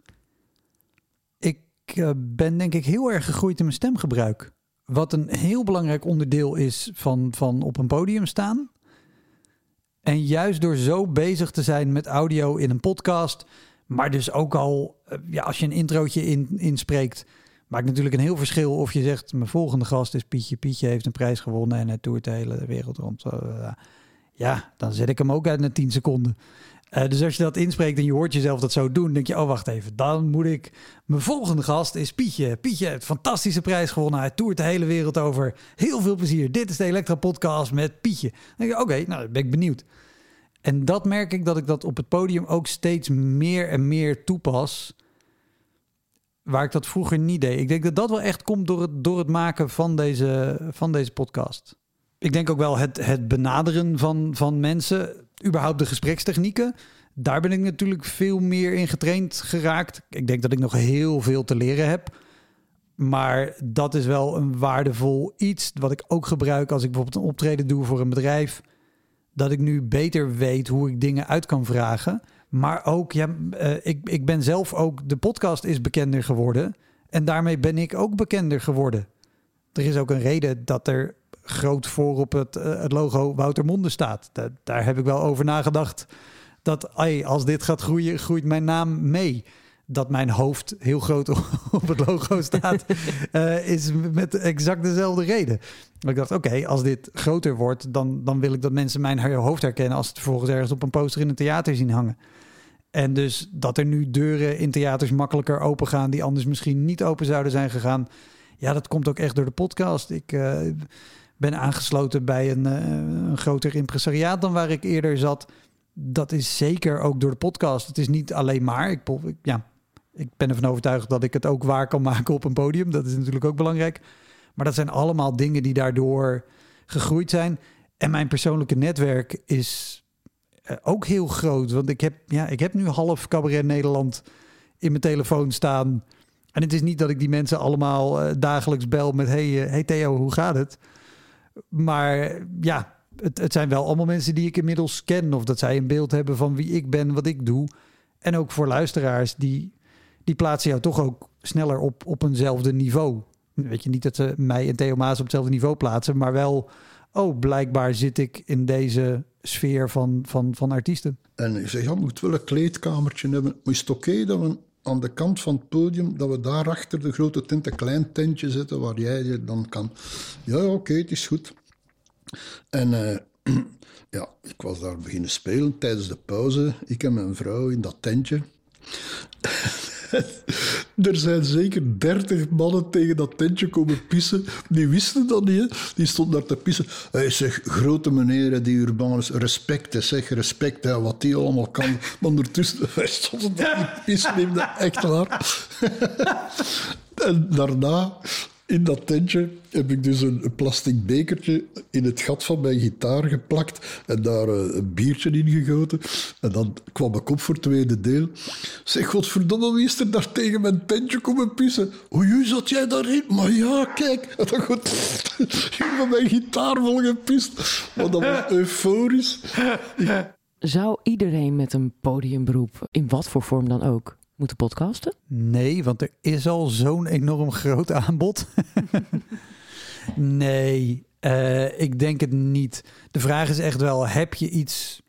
Ik uh, ben denk ik heel erg gegroeid in mijn stemgebruik. Wat een heel belangrijk onderdeel is van, van op een podium staan. En juist door zo bezig te zijn met audio in een podcast, maar dus ook al, uh, ja, als je een introotje in, inspreekt Maakt natuurlijk een heel verschil of je zegt... mijn volgende gast is Pietje. Pietje heeft een prijs gewonnen en hij toert de hele wereld rond. Uh, ja, dan zet ik hem ook uit na 10 seconden. Uh, dus als je dat inspreekt en je hoort jezelf dat zo doen... denk je, oh wacht even, dan moet ik... Mijn volgende gast is Pietje. Pietje heeft fantastische prijs gewonnen. Hij toert de hele wereld over. Heel veel plezier. Dit is de Elektra Podcast met Pietje. Dan denk je, oké, nou, ben ik benieuwd. En dat merk ik dat ik dat op het podium ook steeds meer en meer toepas waar ik dat vroeger niet deed. Ik denk dat dat wel echt komt door het, door het maken van deze, van deze podcast. Ik denk ook wel het, het benaderen van, van mensen, überhaupt de gesprekstechnieken. Daar ben ik natuurlijk veel meer in getraind geraakt. Ik denk dat ik nog heel veel te leren heb. Maar dat is wel een waardevol iets wat ik ook gebruik als ik bijvoorbeeld een optreden doe voor een bedrijf. Dat ik nu beter weet hoe ik dingen uit kan vragen. Maar ook, ja, uh, ik, ik ben zelf ook, de podcast is bekender geworden. En daarmee ben ik ook bekender geworden. Er is ook een reden dat er groot voor op het, uh, het logo Wouter Monde staat. Da daar heb ik wel over nagedacht. Dat ay, als dit gaat groeien, groeit mijn naam mee. Dat mijn hoofd heel groot op het logo staat, uh, is met exact dezelfde reden. Maar ik dacht, oké, als dit groter wordt, dan, dan wil ik dat mensen mijn hoofd herkennen als het vervolgens ergens op een poster in een theater zien hangen. En dus dat er nu deuren in theaters makkelijker open gaan die anders misschien niet open zouden zijn gegaan. Ja, dat komt ook echt door de podcast. Ik uh, ben aangesloten bij een, uh, een groter impresariaat dan waar ik eerder zat. dat is zeker ook door de podcast. Het is niet alleen maar. Ik- ja, ik ben ervan overtuigd dat ik het ook waar kan maken op een podium. Dat is natuurlijk ook belangrijk. Maar dat zijn allemaal dingen die daardoor gegroeid zijn. En mijn persoonlijke netwerk is eh, ook heel groot. Want ik heb, ja, ik heb nu half cabaret Nederland in mijn telefoon staan. En het is niet dat ik die mensen allemaal eh, dagelijks bel met... Hey, eh, hey Theo, hoe gaat het? Maar ja, het, het zijn wel allemaal mensen die ik inmiddels ken. Of dat zij een beeld hebben van wie ik ben, wat ik doe. En ook voor luisteraars, die, die plaatsen jou toch ook sneller op, op eenzelfde niveau. Weet je, niet dat ze mij en Theo Maas op hetzelfde niveau plaatsen, maar wel... Oh, blijkbaar zit ik in deze sfeer van, van, van artiesten. En ik zeg, ja, we moeten wel een kleedkamertje hebben. Maar is het oké dat we aan de kant van het podium, dat we daar achter de grote tent een klein tentje zetten waar jij je dan kan... Ja, ja, oké, het is goed. En eh, ja, ik was daar beginnen spelen tijdens de pauze. Ik en mijn vrouw in dat tentje. Er zijn zeker dertig mannen tegen dat tentje komen pissen. Die wisten dat niet. Die stonden daar te pissen. Hij zegt, grote meneer, die Urbanus, respect, hè, zeg, respect, wat die allemaal kan. Maar ondertussen, wij stonden daar die pissen, dat echt waar. En daarna, in dat tentje, heb ik dus een, plastic bekertje in het gat van mijn gitaar geplakt en daar eh, een biertje in gegoten. En dan kwam ik op voor het tweede deel. Zeg, godverdomme, wie is er daar tegen mijn tentje komen pissen? Oei, zat jij daarin? Maar ja, kijk. En dan goed, hier met mijn gitaar vol gepist. Maar dat was euforisch. Zou iedereen met een podiumberoep, in wat voor vorm dan ook, moeten podcasten? Nee, want er is al zo'n enorm groot aanbod. nee, eh, ik denk het niet. De vraag is echt wel, heb je iets,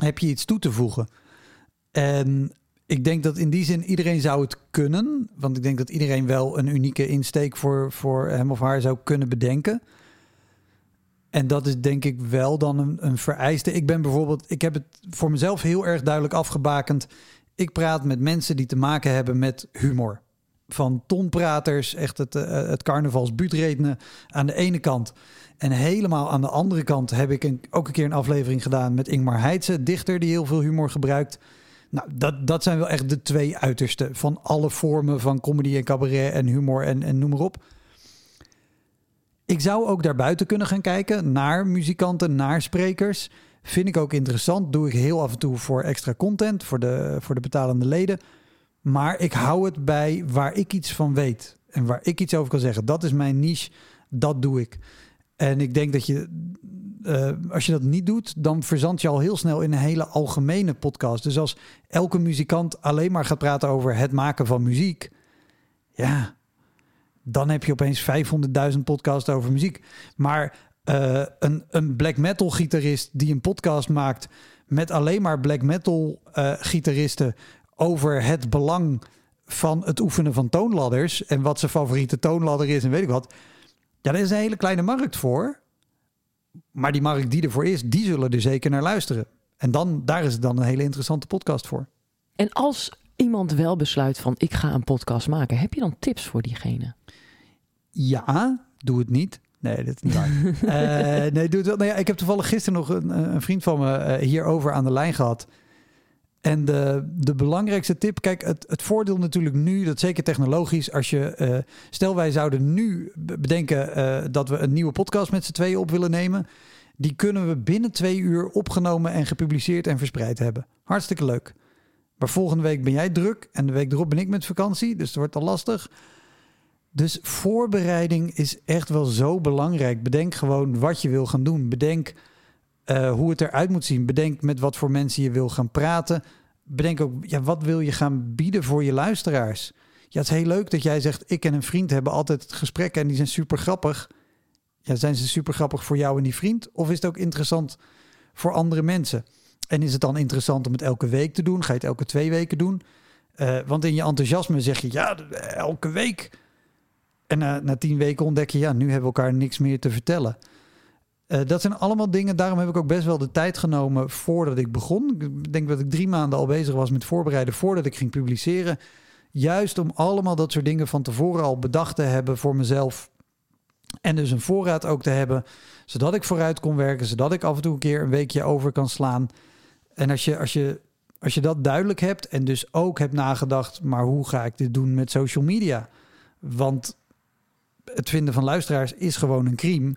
heb je iets toe te voegen? En ik denk dat in die zin iedereen zou het kunnen. Want ik denk dat iedereen wel een unieke insteek voor, voor hem of haar zou kunnen bedenken. En dat is denk ik wel dan een, een vereiste. Ik ben bijvoorbeeld, ik heb het voor mezelf heel erg duidelijk afgebakend. Ik praat met mensen die te maken hebben met humor. Van tonpraters, echt het, eh, het carnavalsbuutredenen aan de ene kant. En helemaal aan de andere kant heb ik een, ook een keer een aflevering gedaan met Ingmar Heitse, dichter die heel veel humor gebruikt. Nou, dat, dat zijn wel echt de twee uitersten van alle vormen van comedy en cabaret en humor en, en noem maar op. Ik zou ook daarbuiten kunnen gaan kijken naar muzikanten, naar sprekers. Vind ik ook interessant. Doe ik heel af en toe voor extra content, voor de, voor de betalende leden. Maar ik hou het bij waar ik iets van weet. En waar ik iets over kan zeggen. Dat is mijn niche. Dat doe ik. En ik denk dat je, eh, als je dat niet doet, dan verzand je al heel snel in een hele algemene podcast. Dus als elke muzikant alleen maar gaat praten over het maken van muziek. Ja, dan heb je opeens 500.000 podcasts over muziek. Maar eh, een, een black metal gitarist die een podcast maakt met alleen maar black metal eh, gitaristen over het belang van het oefenen van toonladders en wat zijn favoriete toonladder is en weet ik wat. Ja, daar is een hele kleine markt voor. Maar die markt die ervoor is, die zullen er zeker naar luisteren. En dan, daar is het dan een hele interessante podcast voor. En als iemand wel besluit van ik ga een podcast maken, heb je dan tips voor diegene? Ja, doe het niet. Nee, dat is niet waar. Eh, nee, doe het wel. Nou ja, ik heb toevallig gisteren nog een, een vriend van me eh, hierover aan de lijn gehad. En de, de belangrijkste tip, kijk, het, het voordeel natuurlijk nu, dat zeker technologisch, als je, eh, stel wij zouden nu be- bedenken dat we een nieuwe podcast met z'n tweeën op willen nemen, die kunnen we binnen twee uur opgenomen en gepubliceerd en verspreid hebben. Hartstikke leuk. Maar volgende week ben jij druk en de week erop ben ik met vakantie, dus het wordt al lastig. Dus voorbereiding is echt wel zo belangrijk. Bedenk gewoon wat je wil gaan doen. Bedenk eh, hoe het eruit moet zien. Bedenk met wat voor mensen je wil gaan praten. Bedenk ook, ja, wat wil je gaan bieden voor je luisteraars? Ja, het is heel leuk dat jij zegt, ik en een vriend hebben altijd het gesprek en die zijn super grappig. Ja, zijn ze super grappig voor jou en die vriend? Of is het ook interessant voor andere mensen? En is het dan interessant om het elke week te doen? Ga je het elke twee weken doen? Eh, want in je enthousiasme zeg je, ja, elke week. En na, na tien weken ontdek je, ja, nu hebben we elkaar niks meer te vertellen. Eh, dat zijn allemaal dingen, daarom heb ik ook best wel de tijd genomen voordat ik begon. Ik denk dat ik drie maanden al bezig was met voorbereiden voordat ik ging publiceren. Juist om allemaal dat soort dingen van tevoren al bedacht te hebben voor mezelf. En dus een voorraad ook te hebben, zodat ik vooruit kon werken, zodat ik af en toe een keer een weekje over kan slaan. En als je, als, je, als je dat duidelijk hebt en dus ook hebt nagedacht, maar hoe ga ik dit doen met social media? Want het vinden van luisteraars is gewoon een crime.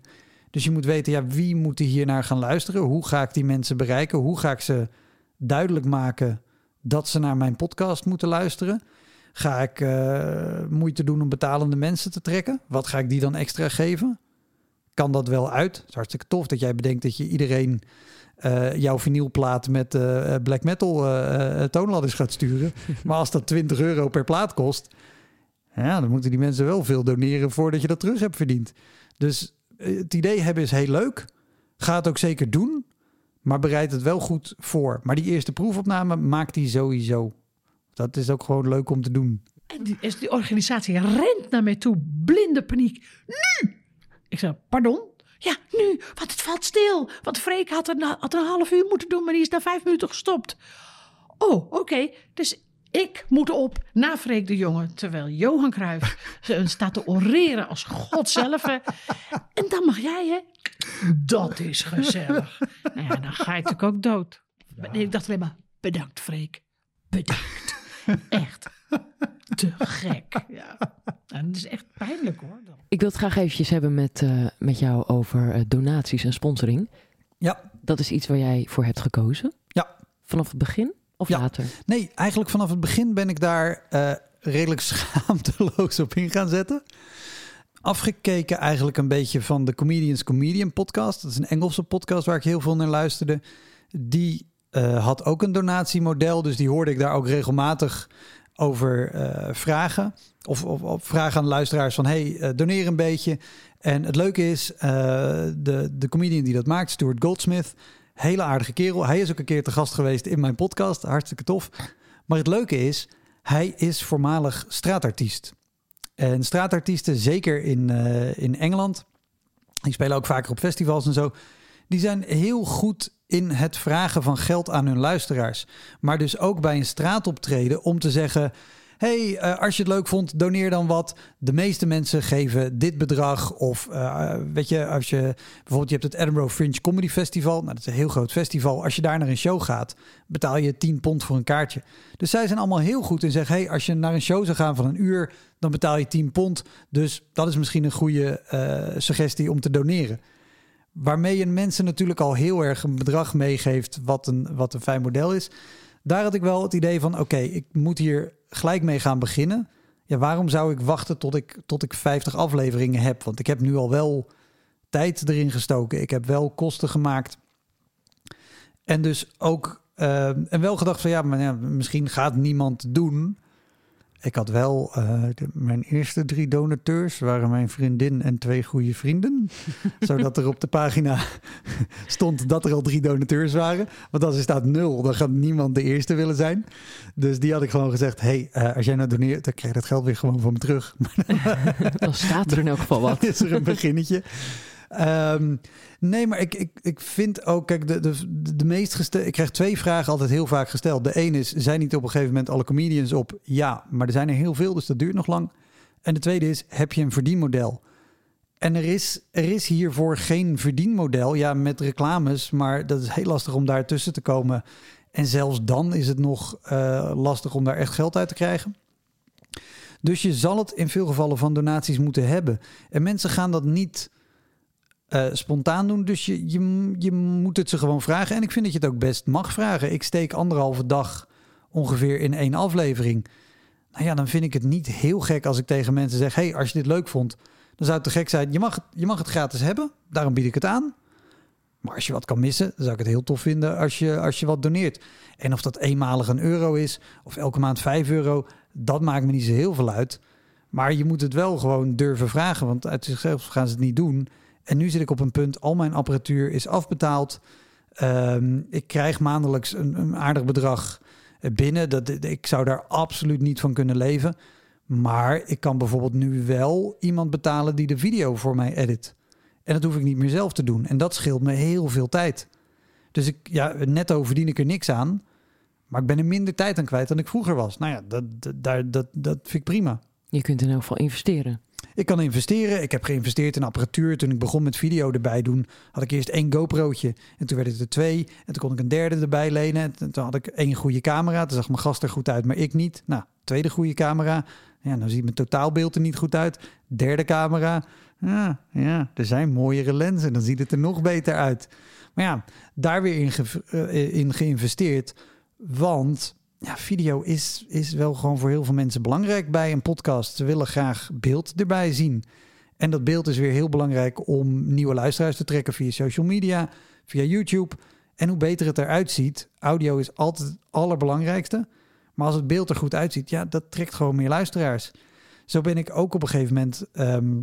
Dus je moet weten, ja, wie moet hier naar gaan luisteren? Hoe ga ik die mensen bereiken? Hoe ga ik ze duidelijk maken dat ze naar mijn podcast moeten luisteren? Ga ik uh, moeite doen om betalende mensen te trekken? Wat ga ik die dan extra geven? Kan dat wel uit? Het is hartstikke tof dat jij bedenkt dat je iedereen uh, jouw vinylplaat met uh, black metal toonladders gaat sturen. maar als dat 20 euro per plaat kost, ja, dan moeten die mensen wel veel doneren voordat je dat terug hebt verdiend. Dus het idee hebben is heel leuk. Ga het ook zeker doen, maar bereid het wel goed voor. Maar die eerste proefopname maakt die sowieso. Dat is ook gewoon leuk om te doen. En die, die organisatie rent naar mij toe, blinde paniek. Nu! Ik zeg, pardon? Ja, nu, want het valt stil. Want Freek had een, had een half uur moeten doen, maar die is na vijf minuten gestopt. Oh, oké. Dus ik moet op na Freek de Jonge, terwijl Johan Cruijff staat te oreren als God zelf. En dan mag jij, hè? Dat is gezellig. Nou ja, dan ga je natuurlijk ook dood. Ik dacht alleen maar, bedankt Freek. Bedankt. Echt. Te gek. Ja. En het is echt pijnlijk hoor. Ik wil het graag eventjes hebben met, uh, met jou over uh, donaties en sponsoring. Ja. Dat is iets waar jij voor hebt gekozen? Ja. Vanaf het begin of ja. later? Nee, eigenlijk vanaf het begin ben ik daar uh, redelijk schaamteloos op in gaan zetten. Afgekeken eigenlijk een beetje van de Comedians Comedian podcast. Dat is een Engelse podcast waar ik heel veel naar luisterde. Die uh, had ook een donatiemodel, dus die hoorde ik daar ook regelmatig over uh, vragen. Of, of, of, vragen aan luisteraars van, hey, uh, doneer een beetje. En het leuke is, de, de comedian die dat maakt, Stuart Goldsmith, hele aardige kerel. Hij is ook een keer te gast geweest in mijn podcast, hartstikke tof. Maar het leuke is, hij is voormalig straatartiest. En straatartiesten, zeker in, in Engeland, die spelen ook vaker op festivals en zo, die zijn heel goed in het vragen van geld aan hun luisteraars. Maar dus ook bij een straatoptreden om te zeggen: hey, uh, als je het leuk vond, doneer dan wat. De meeste mensen geven dit bedrag. Of uh, weet je, als je bijvoorbeeld je hebt het Edinburgh Fringe Comedy Festival. Nou, dat is een heel groot festival. Als je daar naar een show gaat, betaal je 10 pond voor een kaartje. Dus zij zijn allemaal heel goed in zeggen: hey, als je naar een show zou gaan van een uur, dan betaal je 10 pond. Dus dat is misschien een goede uh, suggestie om te doneren. Waarmee je mensen natuurlijk al heel erg een bedrag meegeeft wat een, wat een fijn model is. Daar had ik wel het idee van, oké, ik moet hier gelijk mee gaan beginnen. Ja, waarom zou ik wachten tot ik, tot ik 50 afleveringen heb? Want ik heb nu al wel tijd erin gestoken. Ik heb wel kosten gemaakt. En dus ook, uh, en wel gedacht van, ja, maar ja, misschien gaat niemand doen. Ik had wel uh, de, mijn eerste drie donateurs waren mijn vriendin en twee goede vrienden. Zodat er op de pagina stond dat er al drie donateurs waren. Want als er staat nul, dan gaat niemand de eerste willen zijn. Dus die had ik gewoon gezegd: hey, uh, als jij nou doneert, dan krijg je dat geld weer gewoon van me terug. dan staat er in elk geval wat. is er een beginnetje. Um, nee, maar ik, ik, ik vind ook, kijk, de, de, de meest. Ik krijg twee vragen altijd heel vaak gesteld. De ene is: zijn niet op een gegeven moment alle comedians op? Ja, maar er zijn er heel veel, dus dat duurt nog lang. En de tweede is: heb je een verdienmodel? En er is, er is hiervoor geen verdienmodel. Ja, met reclames, maar dat is heel lastig om daar tussen te komen. En zelfs dan is het nog uh, lastig om daar echt geld uit te krijgen. Dus je zal het in veel gevallen van donaties moeten hebben. En mensen gaan dat niet uh, spontaan doen. Dus je, je, je moet het ze gewoon vragen. En ik vind dat je het ook best mag vragen. Ik steek anderhalve dag ongeveer in één aflevering. Nou ja, dan vind ik het niet heel gek als ik tegen mensen zeg: hey, als je dit leuk vond, dan zou het te gek zijn. Je mag, het, je mag het gratis hebben. Daarom bied ik het aan. Maar als je wat kan missen, dan zou ik het heel tof vinden als je, als je wat doneert. En of dat eenmalig een euro is of elke maand 5 euro, dat maakt me niet zo heel veel uit. Maar je moet het wel gewoon durven vragen, want uit zichzelf gaan ze het niet doen. En nu zit ik op een punt, al mijn apparatuur is afbetaald. Um, ik krijg maandelijks een, een, aardig bedrag binnen. Dat, ik zou daar absoluut niet van kunnen leven. Maar ik kan bijvoorbeeld nu wel iemand betalen die de video voor mij edit. En dat hoef ik niet meer zelf te doen. En dat scheelt me heel veel tijd. Dus ik, ja, netto verdien ik er niks aan. Maar ik ben er minder tijd aan kwijt dan ik vroeger was. Nou ja, dat, dat, dat, dat vind ik prima. Je kunt in elk geval investeren. Ik kan investeren. Ik heb geïnvesteerd in apparatuur. Toen ik begon met video erbij doen, had ik eerst één GoPro'tje. En toen werd het er twee. En toen kon ik een derde erbij lenen. En toen had ik één goede camera. Toen zag mijn gast er goed uit, maar ik niet. Nou, tweede goede camera. Ja, nou ziet mijn totaalbeeld er niet goed uit. Derde camera. Ja, ja, er zijn mooiere lenzen. Dan ziet het er nog beter uit. Maar ja, daar weer in, eh, in geïnvesteerd. Want ja, video is, is wel gewoon voor heel veel mensen belangrijk bij een podcast. Ze willen graag beeld erbij zien. En dat beeld is weer heel belangrijk om nieuwe luisteraars te trekken via social media, via YouTube. En hoe beter het eruit ziet, audio is altijd het allerbelangrijkste. Maar als het beeld er goed uitziet, ja, dat trekt gewoon meer luisteraars. Zo ben ik ook op een gegeven moment ehm,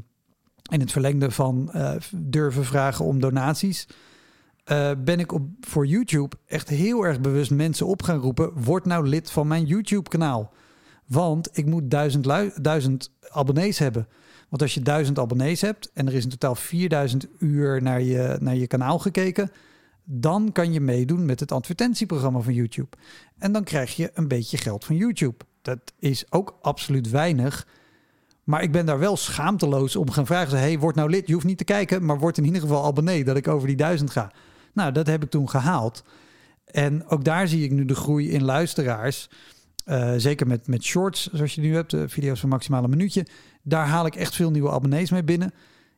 in het verlengde van eh, durven vragen om donaties. Eh, ben ik op, voor YouTube echt heel erg bewust mensen op gaan roepen. Word nou lid van mijn YouTube-kanaal. Want ik moet duizend, lui- duizend abonnees hebben. Want als je duizend abonnees hebt en er is in totaal 4000 uur naar je, naar je kanaal gekeken, dan kan je meedoen met het advertentieprogramma van YouTube. En dan krijg je een beetje geld van YouTube. Dat is ook absoluut weinig. Maar ik ben daar wel schaamteloos om gaan vragen. Hey, word nou lid. Je hoeft niet te kijken, maar word in ieder geval abonnee dat ik over die duizend ga. Nou, dat heb ik toen gehaald. En ook daar zie ik nu de groei in luisteraars. Eh, zeker met, met shorts, zoals je nu hebt, de video's van maximaal een minuutje. Daar haal ik echt veel nieuwe abonnees mee binnen.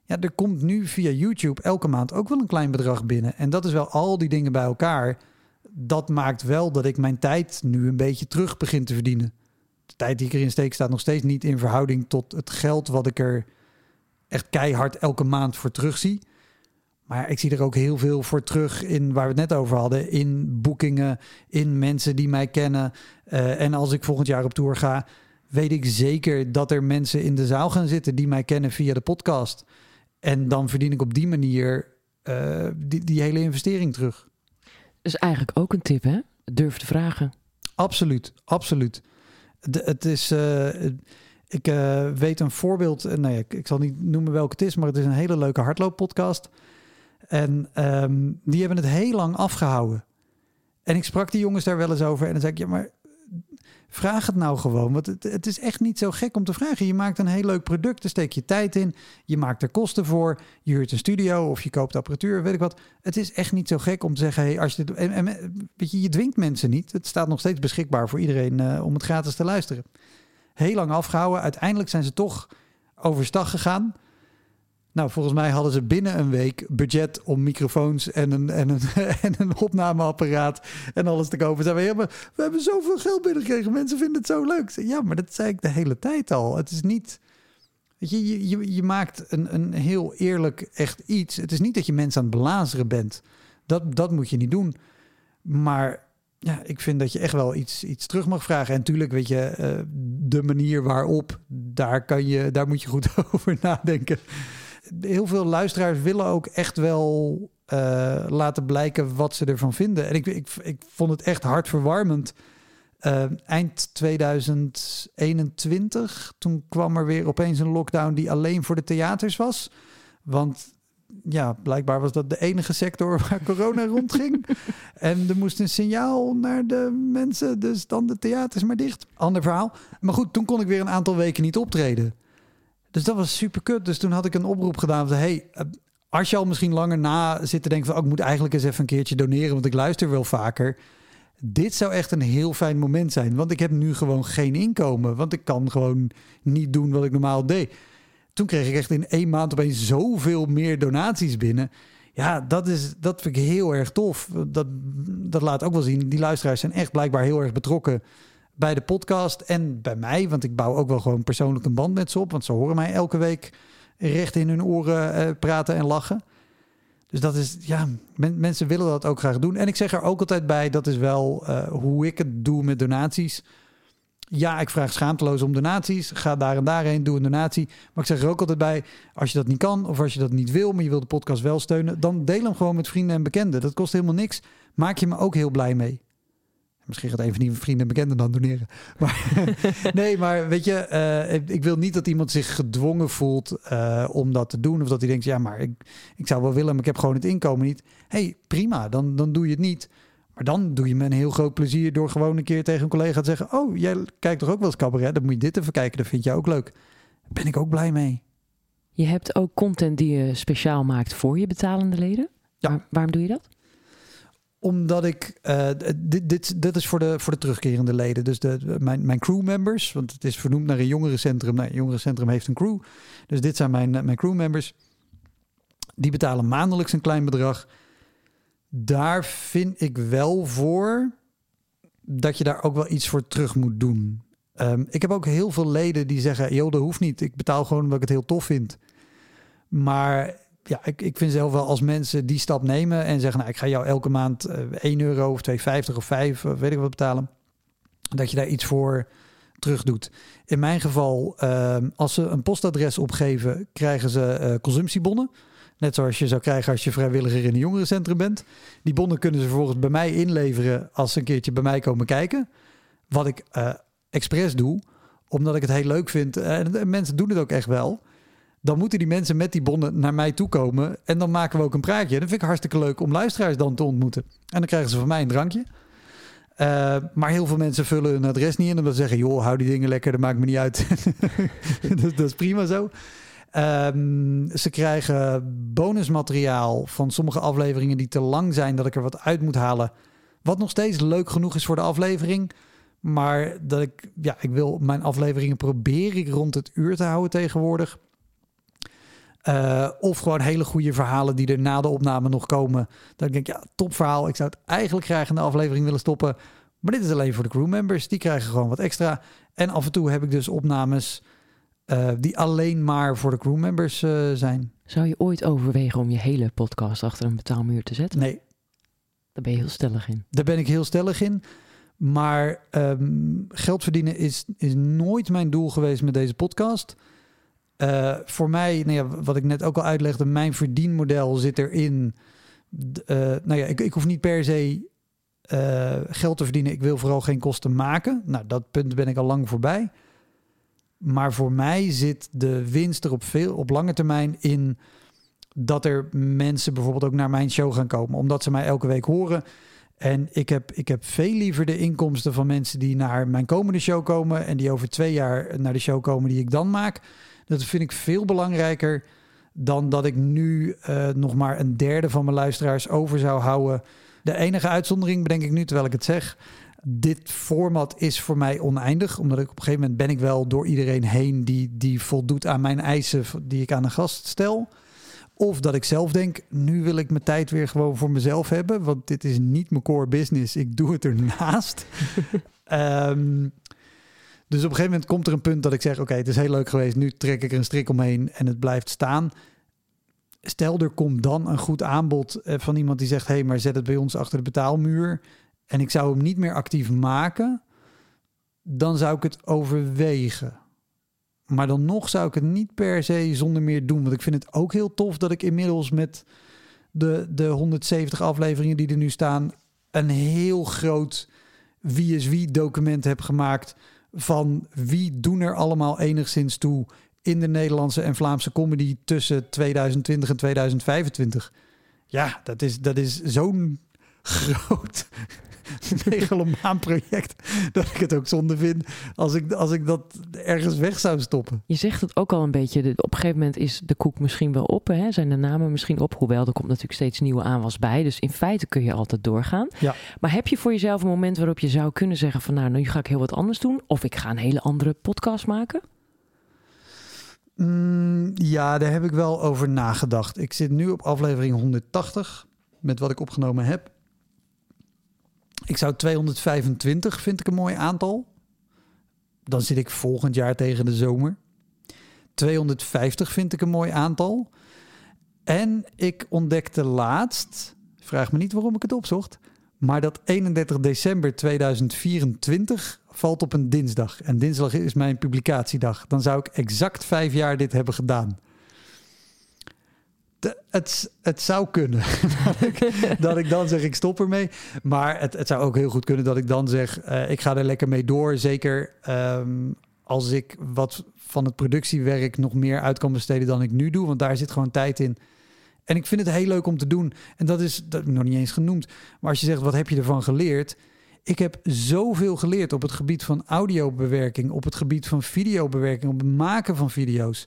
Ja, er komt nu via YouTube elke maand ook wel een klein bedrag binnen. En dat is wel al die dingen bij elkaar. Dat maakt wel dat ik mijn tijd nu een beetje terug begin te verdienen. De tijd die ik erin steek staat nog steeds niet in verhouding tot het geld wat ik er echt keihard elke maand voor terugzie. Maar ik zie er ook heel veel voor terug in waar we het net over hadden. In boekingen, in mensen die mij kennen. Eh, en als ik volgend jaar op tour ga, weet ik zeker dat er mensen in de zaal gaan zitten die mij kennen via de podcast. En dan verdien ik op die manier eh, die, die hele investering terug. is eigenlijk ook een tip, hè? Durf te vragen. Absoluut, absoluut. De, het is, eh, ik weet een voorbeeld, nee, ik, ik zal niet noemen welke het is, maar het is een hele leuke hardlooppodcast. En ehm, die hebben het heel lang afgehouden. En ik sprak die jongens daar wel eens over en dan zei ik, ja, maar vraag het nou gewoon. Want het, het is echt niet zo gek om te vragen. Je maakt een heel leuk product, daar steek je tijd in. Je maakt er kosten voor. Je huurt een studio of je koopt apparatuur, weet ik wat. Het is echt niet zo gek om te zeggen, hey, als je dit, en, en, weet je, je dwingt mensen niet. Het staat nog steeds beschikbaar voor iedereen eh, om het gratis te luisteren. Heel lang afgehouden. Uiteindelijk zijn ze toch overstag gegaan. Nou, volgens mij hadden ze binnen een week budget om microfoons en een, en een, en een opnameapparaat en alles te kopen. Zeiden we, we hebben zoveel geld binnengekregen. Mensen vinden het zo leuk. Ja, maar dat zei ik de hele tijd al. Het is niet... Weet je, je, je, je maakt een, een heel eerlijk echt iets. Het is niet dat je mensen aan het belazeren bent. Dat, dat moet je niet doen. Maar ja, ik vind dat je echt wel iets, iets terug mag vragen. En natuurlijk, weet je, eh, de manier waarop, daar, kan je, daar moet je goed over nadenken. Heel veel luisteraars willen ook echt wel eh, laten blijken wat ze ervan vinden. En ik, ik, ik vond het echt hartverwarmend. Eh, eind 2021, toen kwam er weer opeens een lockdown die alleen voor de theaters was. Want ja, blijkbaar was dat de enige sector waar corona rondging. En er moest een signaal naar de mensen, dus dan de theaters maar dicht. Ander verhaal. Maar goed, toen kon ik weer een aantal weken niet optreden. Dus dat was super kut. Dus toen had ik een oproep gedaan van... hey, eh, als je al misschien langer na zit te denken van... Oh, ik moet eigenlijk eens even een keertje doneren, want ik luister wel vaker. Dit zou echt een heel fijn moment zijn. Want ik heb nu gewoon geen inkomen. Want ik kan gewoon niet doen wat ik normaal deed. Toen kreeg ik echt in één maand opeens zoveel meer donaties binnen. Ja, dat, is, dat vind ik heel erg tof. Dat, dat laat ook wel zien. Die luisteraars zijn echt blijkbaar heel erg betrokken bij de podcast en bij mij. Want ik bouw ook wel gewoon persoonlijk een band met ze op. Want ze horen mij elke week recht in hun oren eh, praten en lachen. Dus dat is, ja, men- mensen willen dat ook graag doen. En ik zeg er ook altijd bij, dat is wel eh, hoe ik het doe met donaties. Ja, ik vraag schaamteloos om donaties. Ga daar en daarheen, doe een donatie. Maar ik zeg er ook altijd bij, als je dat niet kan of als je dat niet wil, maar je wil de podcast wel steunen, dan deel hem gewoon met vrienden en bekenden. Dat kost helemaal niks. Maak je me ook heel blij mee. Misschien gaat een van die vrienden en bekenden dan doneren. Maar, nee, maar weet je, eh, ik- ik wil niet dat iemand zich gedwongen voelt eh, om dat te doen. Of dat hij denkt, ja, maar ik, ik zou wel willen, maar ik heb gewoon het inkomen niet. hey, prima, dan, dan doe je het niet. Maar dan doe je me een heel groot plezier door gewoon een keer tegen een collega te zeggen... oh, jij kijkt toch ook wel eens cabaret? Dan moet je dit even kijken, dat vind je ook leuk. Daar ben ik ook blij mee. Je hebt ook content die je speciaal maakt voor je betalende leden. Ja. Waar- waarom doe je dat? Omdat ik, eh, dit, dit, dit is voor de, voor de terugkerende leden. Dus de, mijn, mijn crewmembers, want het is vernoemd naar een jongerencentrum. Nou, een jongerencentrum heeft een crew. Dus dit zijn mijn, mijn crewmembers. Die betalen maandelijks een klein bedrag. Daar vind ik wel voor dat je daar ook wel iets voor terug moet doen. Ehm, ik heb ook heel veel leden die zeggen: joh, dat hoeft niet. Ik betaal gewoon omdat ik het heel tof vind. Maar ja, ik, ik vind zelf wel als mensen die stap nemen en zeggen: Nou, ik ga jou elke maand eh, 1 euro of 2,50 of 5, of weet ik wat betalen. Dat je daar iets voor terug doet. In mijn geval, ehm, als ze een postadres opgeven, krijgen ze eh, consumptiebonnen. Net zoals je zou krijgen als je vrijwilliger in een jongerencentrum bent. Die bonnen kunnen ze vervolgens bij mij inleveren als ze een keertje bij mij komen kijken. Wat ik eh expres doe, omdat ik het heel leuk vind. eh, En mensen doen het ook echt wel. Dan moeten die mensen met die bonnen naar mij toe komen. En dan maken we ook een praatje. En dat vind ik hartstikke leuk om luisteraars dan te ontmoeten. En dan krijgen ze van mij een drankje. Eh, maar heel veel mensen vullen hun adres niet in. Omdat ze zeggen, joh, hou die dingen lekker. Dat maakt me niet uit. dat, is prima zo. Ehm, ze krijgen bonusmateriaal van sommige afleveringen die te lang zijn. Dat ik er wat uit moet halen. Wat nog steeds leuk genoeg is voor de aflevering. Maar dat ik, ja, ik wil mijn afleveringen probeer ik rond het uur te houden tegenwoordig. Eh, of gewoon hele goede verhalen die er na de opname nog komen. Dan denk ik, ja, top verhaal. Ik zou het eigenlijk graag in de aflevering willen stoppen. Maar dit is alleen voor de crewmembers. Die krijgen gewoon wat extra. En af en toe heb ik dus opnames eh, die alleen maar voor de crewmembers eh zijn. Zou je ooit overwegen om je hele podcast achter een betaalmuur te zetten? Nee, Daar ben je heel stellig in. Daar ben ik heel stellig in. Maar ehm, geld verdienen is, is nooit mijn doel geweest met deze podcast. Eh, voor mij, nou wat ik net ook al uitlegde, mijn verdienmodel zit erin. Eh, nou ja, ik, ik hoef niet per se eh, geld te verdienen. Ik wil vooral geen kosten maken. Nou, dat punt ben ik al lang voorbij. Maar voor mij zit de winst er op, veel, op lange termijn in dat er mensen bijvoorbeeld ook naar mijn show gaan komen. Omdat ze mij elke week horen. En ik heb, ik heb veel liever de inkomsten van mensen die naar mijn komende show komen. En die over twee jaar naar de show komen die ik dan maak. Dat vind ik veel belangrijker dan dat ik nu eh, nog maar een derde van mijn luisteraars over zou houden. De enige uitzondering bedenk ik nu terwijl ik het zeg. Dit format is voor mij oneindig. Omdat ik op een gegeven moment ben ik wel door iedereen heen die, die voldoet aan mijn eisen die ik aan een gast stel. Of dat ik zelf denk, nu wil ik mijn tijd weer gewoon voor mezelf hebben. Want dit is niet mijn core business. Ik doe het ernaast. Ehm, dus op een gegeven moment komt er een punt dat ik zeg... oké, het is heel leuk geweest. Nu trek ik er een strik omheen en het blijft staan. Stel, er komt dan een goed aanbod eh, van iemand die zegt... hé, hey, maar zet het bij ons achter de betaalmuur. En ik zou hem niet meer actief maken. Dan zou ik het overwegen. Maar dan nog zou ik het niet per se zonder meer doen. Want ik vind het ook heel tof dat ik inmiddels met de, de 170 afleveringen die er nu staan... een heel groot wie is wie document heb gemaakt... van wie doen er allemaal enigszins toe... in de Nederlandse en Vlaamse comedy tussen 2020 en 2025. Ja, dat is, dat is zo'n groot megalomaan project... dat ik het ook zonde vind als ik, als ik dat ergens weg zou stoppen. Je zegt het ook al een beetje. Op een gegeven moment is de koek misschien wel op. Hè? Zijn de namen misschien op? Hoewel, er komt natuurlijk steeds nieuwe aanwas bij. Dus in feite kun je altijd doorgaan. Ja. Maar heb je voor jezelf een moment waarop je zou kunnen zeggen van... nou, nu ga ik heel wat anders doen. Of ik ga een hele andere podcast maken? Mm, ja, daar heb ik wel over nagedacht. Ik zit nu op aflevering 180 met wat ik opgenomen heb. Ik zou 225 vind ik een mooi aantal. Dan zit ik volgend jaar tegen de zomer. 250 vind ik een mooi aantal. En ik ontdekte laatst, vraag me niet waarom ik het opzocht, maar dat 31 december 2024 valt op een dinsdag. En dinsdag is mijn publicatiedag. Dan zou ik exact vijf jaar dit hebben gedaan. Het, het zou kunnen dat, ik, dan zeg ik stop ermee. Maar het, het zou ook heel goed kunnen dat ik dan zeg eh, ik ga er lekker mee door. Zeker ehm, als ik wat van het productiewerk nog meer uit kan besteden dan ik nu doe. Want daar zit gewoon tijd in. En ik vind het heel leuk om te doen. En dat is, dat nog niet eens genoemd. Maar als je zegt, wat heb je ervan geleerd? Ik heb zoveel geleerd op het gebied van audiobewerking, op het gebied van videobewerking, op het maken van video's.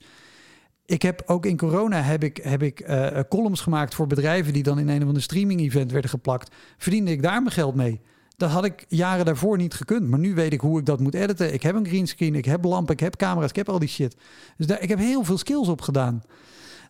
Ik heb ook in corona heb ik, heb ik eh, columns gemaakt voor bedrijven die dan in een of ander streaming event werden geplakt. Verdiende ik daar mijn geld mee. Dat had ik jaren daarvoor niet gekund. Maar nu weet ik hoe ik dat moet editen. Ik heb een greenscreen, ik heb lampen, ik heb camera's, ik heb al die shit. Dus daar, ik heb heel veel skills op gedaan.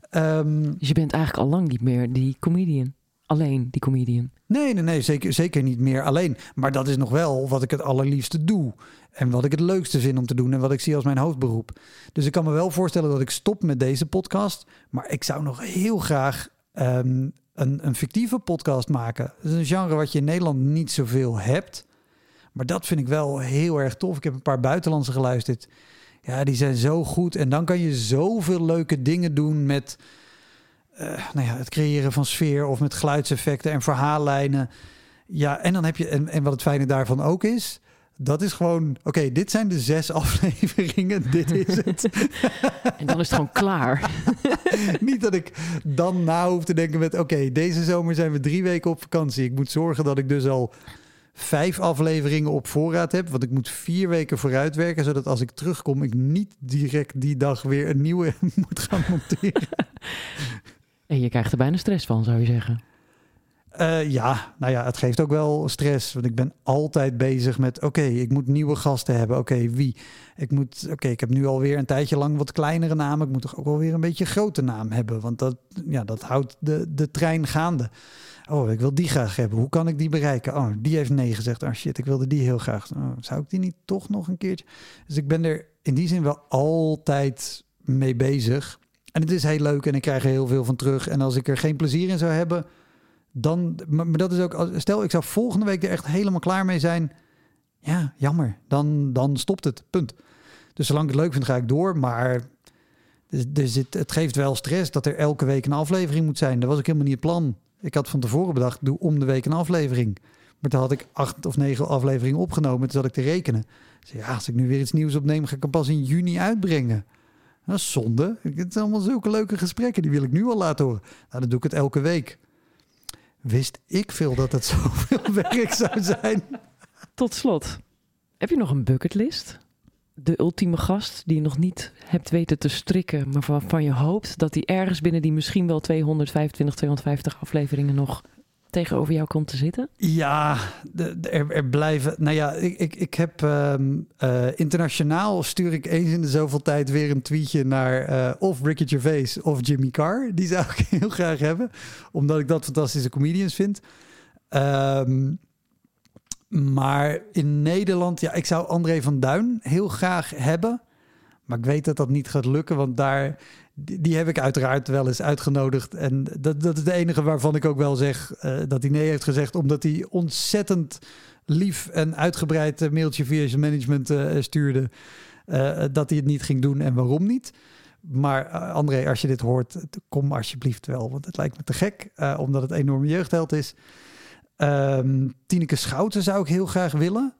Ehm, Dus je bent eigenlijk al lang niet meer die comedian. Alleen die comedian. Nee, nee, nee, zeker, zeker niet meer alleen. Maar dat is nog wel wat ik het allerliefste doe. En wat ik het leukste vind om te doen en wat ik zie als mijn hoofdberoep. Dus ik kan me wel voorstellen dat ik stop met deze podcast. Maar ik zou nog heel graag ehm, een, een fictieve podcast maken. Dat is een genre wat je in Nederland niet zoveel hebt. Maar dat vind ik wel heel erg tof. Ik heb een paar buitenlandse geluisterd. Ja, die zijn zo goed. En dan kan je zoveel leuke dingen doen met eh, nou ja, het creëren van sfeer of met geluidseffecten en verhaallijnen. Ja, en dan heb je, en, en wat het fijne daarvan ook is, dat is gewoon, oké, dit zijn de zes afleveringen, dit is het. En dan is het gewoon klaar. Niet dat ik dan na hoef te denken met, oké, deze zomer zijn we drie weken op vakantie. Ik moet zorgen dat ik dus al vijf afleveringen op voorraad heb, want ik moet vier weken vooruit werken, zodat als ik terugkom, ik niet direct die dag weer een nieuwe moet gaan monteren. En je krijgt er bijna stress van, zou je zeggen. Eh, ja, nou ja, het geeft ook wel stress. Want ik ben altijd bezig met: oké, ik moet nieuwe gasten hebben. Oké, wie? Ik moet, oké, ik heb nu alweer een tijdje lang wat kleinere namen. Ik moet toch ook wel weer een beetje grote naam hebben. Want dat, ja, dat houdt de, de trein gaande. Oh, ik wil die graag hebben. Hoe kan ik die bereiken? Oh, die heeft nee gezegd. Oh shit, ik wilde die heel graag. Oh, zou ik die niet toch nog een keertje? Dus ik ben er in die zin wel altijd mee bezig. En het is heel leuk en ik krijg er heel veel van terug. En als ik er geen plezier in zou hebben, dan. Maar dat is ook. Stel, ik zou volgende week er echt helemaal klaar mee zijn. Ja, jammer. Dan, dan stopt het. Punt. Dus zolang ik het leuk vind, ga ik door. Maar dus het, het geeft wel stress dat er elke week een aflevering moet zijn. Dat was ook helemaal niet het plan. Ik had van tevoren bedacht, doe om de week een aflevering. Maar toen had ik acht of negen afleveringen opgenomen. Toen zat ik te rekenen. Dus ja, als ik nu weer iets nieuws opneem, ga ik hem pas in juni uitbrengen. Is zonde. Het zijn allemaal zulke leuke gesprekken. Die wil ik nu al laten horen. Nou, dan doe ik het elke week. Wist ik veel dat het zoveel werk zou zijn. Tot slot, heb je nog een bucketlist? De ultieme gast die je nog niet hebt weten te strikken, maar waarvan je hoopt dat die ergens binnen die misschien wel 225, 250 afleveringen nog tegenover jou komt te zitten? Ja, de, er, er blijven. Nou ja, ik, ik, ik heb ehm, eh, internationaal stuur ik eens in de zoveel tijd weer een tweetje naar eh, of Ricky Gervais of Jimmy Carr. Die zou ik heel graag hebben, omdat ik dat fantastische comedians vind. Ehm, maar in Nederland, ja, ik zou André van Duin heel graag hebben. Maar ik weet dat dat niet gaat lukken, want daar, die, heb ik uiteraard wel eens uitgenodigd. En dat, dat is de enige waarvan ik ook wel zeg eh, dat hij nee heeft gezegd, omdat hij ontzettend lief en uitgebreid eh, mailtje via zijn management eh, stuurde. dat hij het niet ging doen en waarom niet. Maar André, als je dit hoort, kom alsjeblieft wel, want het lijkt me te gek, omdat het enorme jeugdheld is. Ehm Tineke Schouten zou ik heel graag willen.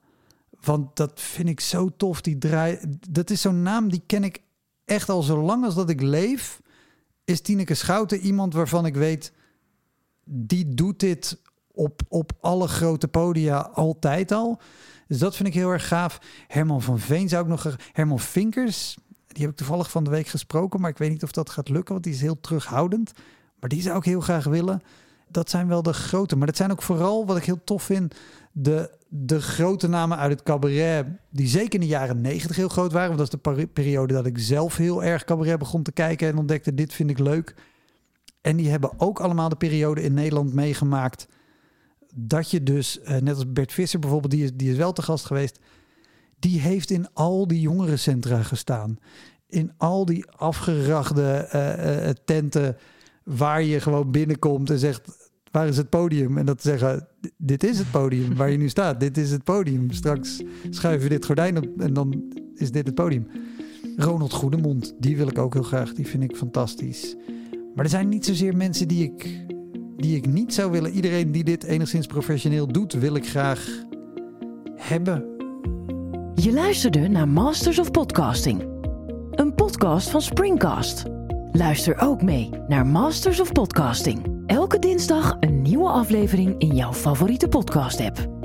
Want dat vind ik zo tof. Die draai... Dat is zo'n naam, die ken ik echt al zo lang als dat ik leef. Is Tineke Schouten iemand waarvan ik weet... die doet dit op, op alle grote podia altijd al. Dus dat vind ik heel erg gaaf. Herman van Veen zou ik nog... Herman Vinkers, die heb ik toevallig van de week gesproken... maar ik weet niet of dat gaat lukken, want die is heel terughoudend. Maar die zou ik heel graag willen. Dat zijn wel de grote. Maar dat zijn ook vooral, wat ik heel tof vind... de, de grote namen uit het cabaret... die zeker in de jaren negentig heel groot waren. Want dat is de peri- periode dat ik zelf heel erg cabaret begon te kijken... en ontdekte, dit vind ik leuk. En die hebben ook allemaal de periode in Nederland meegemaakt... dat je dus, eh, net als Bert Visser bijvoorbeeld... die is, die is wel te gast geweest... die heeft in al die jongerencentra gestaan. In al die afgerachte eh, eh, tenten... waar je gewoon binnenkomt en zegt... Waar is het podium? En dat zeggen, dit is het podium waar je nu staat. Dit is het podium. Straks schuiven we dit gordijn op en dan is dit het podium. Ronald Goedemond, die wil ik ook heel graag. Die vind ik fantastisch. Maar er zijn niet zozeer mensen die ik, die ik niet zou willen. Iedereen die dit enigszins professioneel doet, wil ik graag hebben. Je luisterde naar Masters of Podcasting, een podcast van Springcast. Luister ook mee naar Masters of Podcasting. Elke dinsdag een nieuwe aflevering in jouw favoriete podcast-app.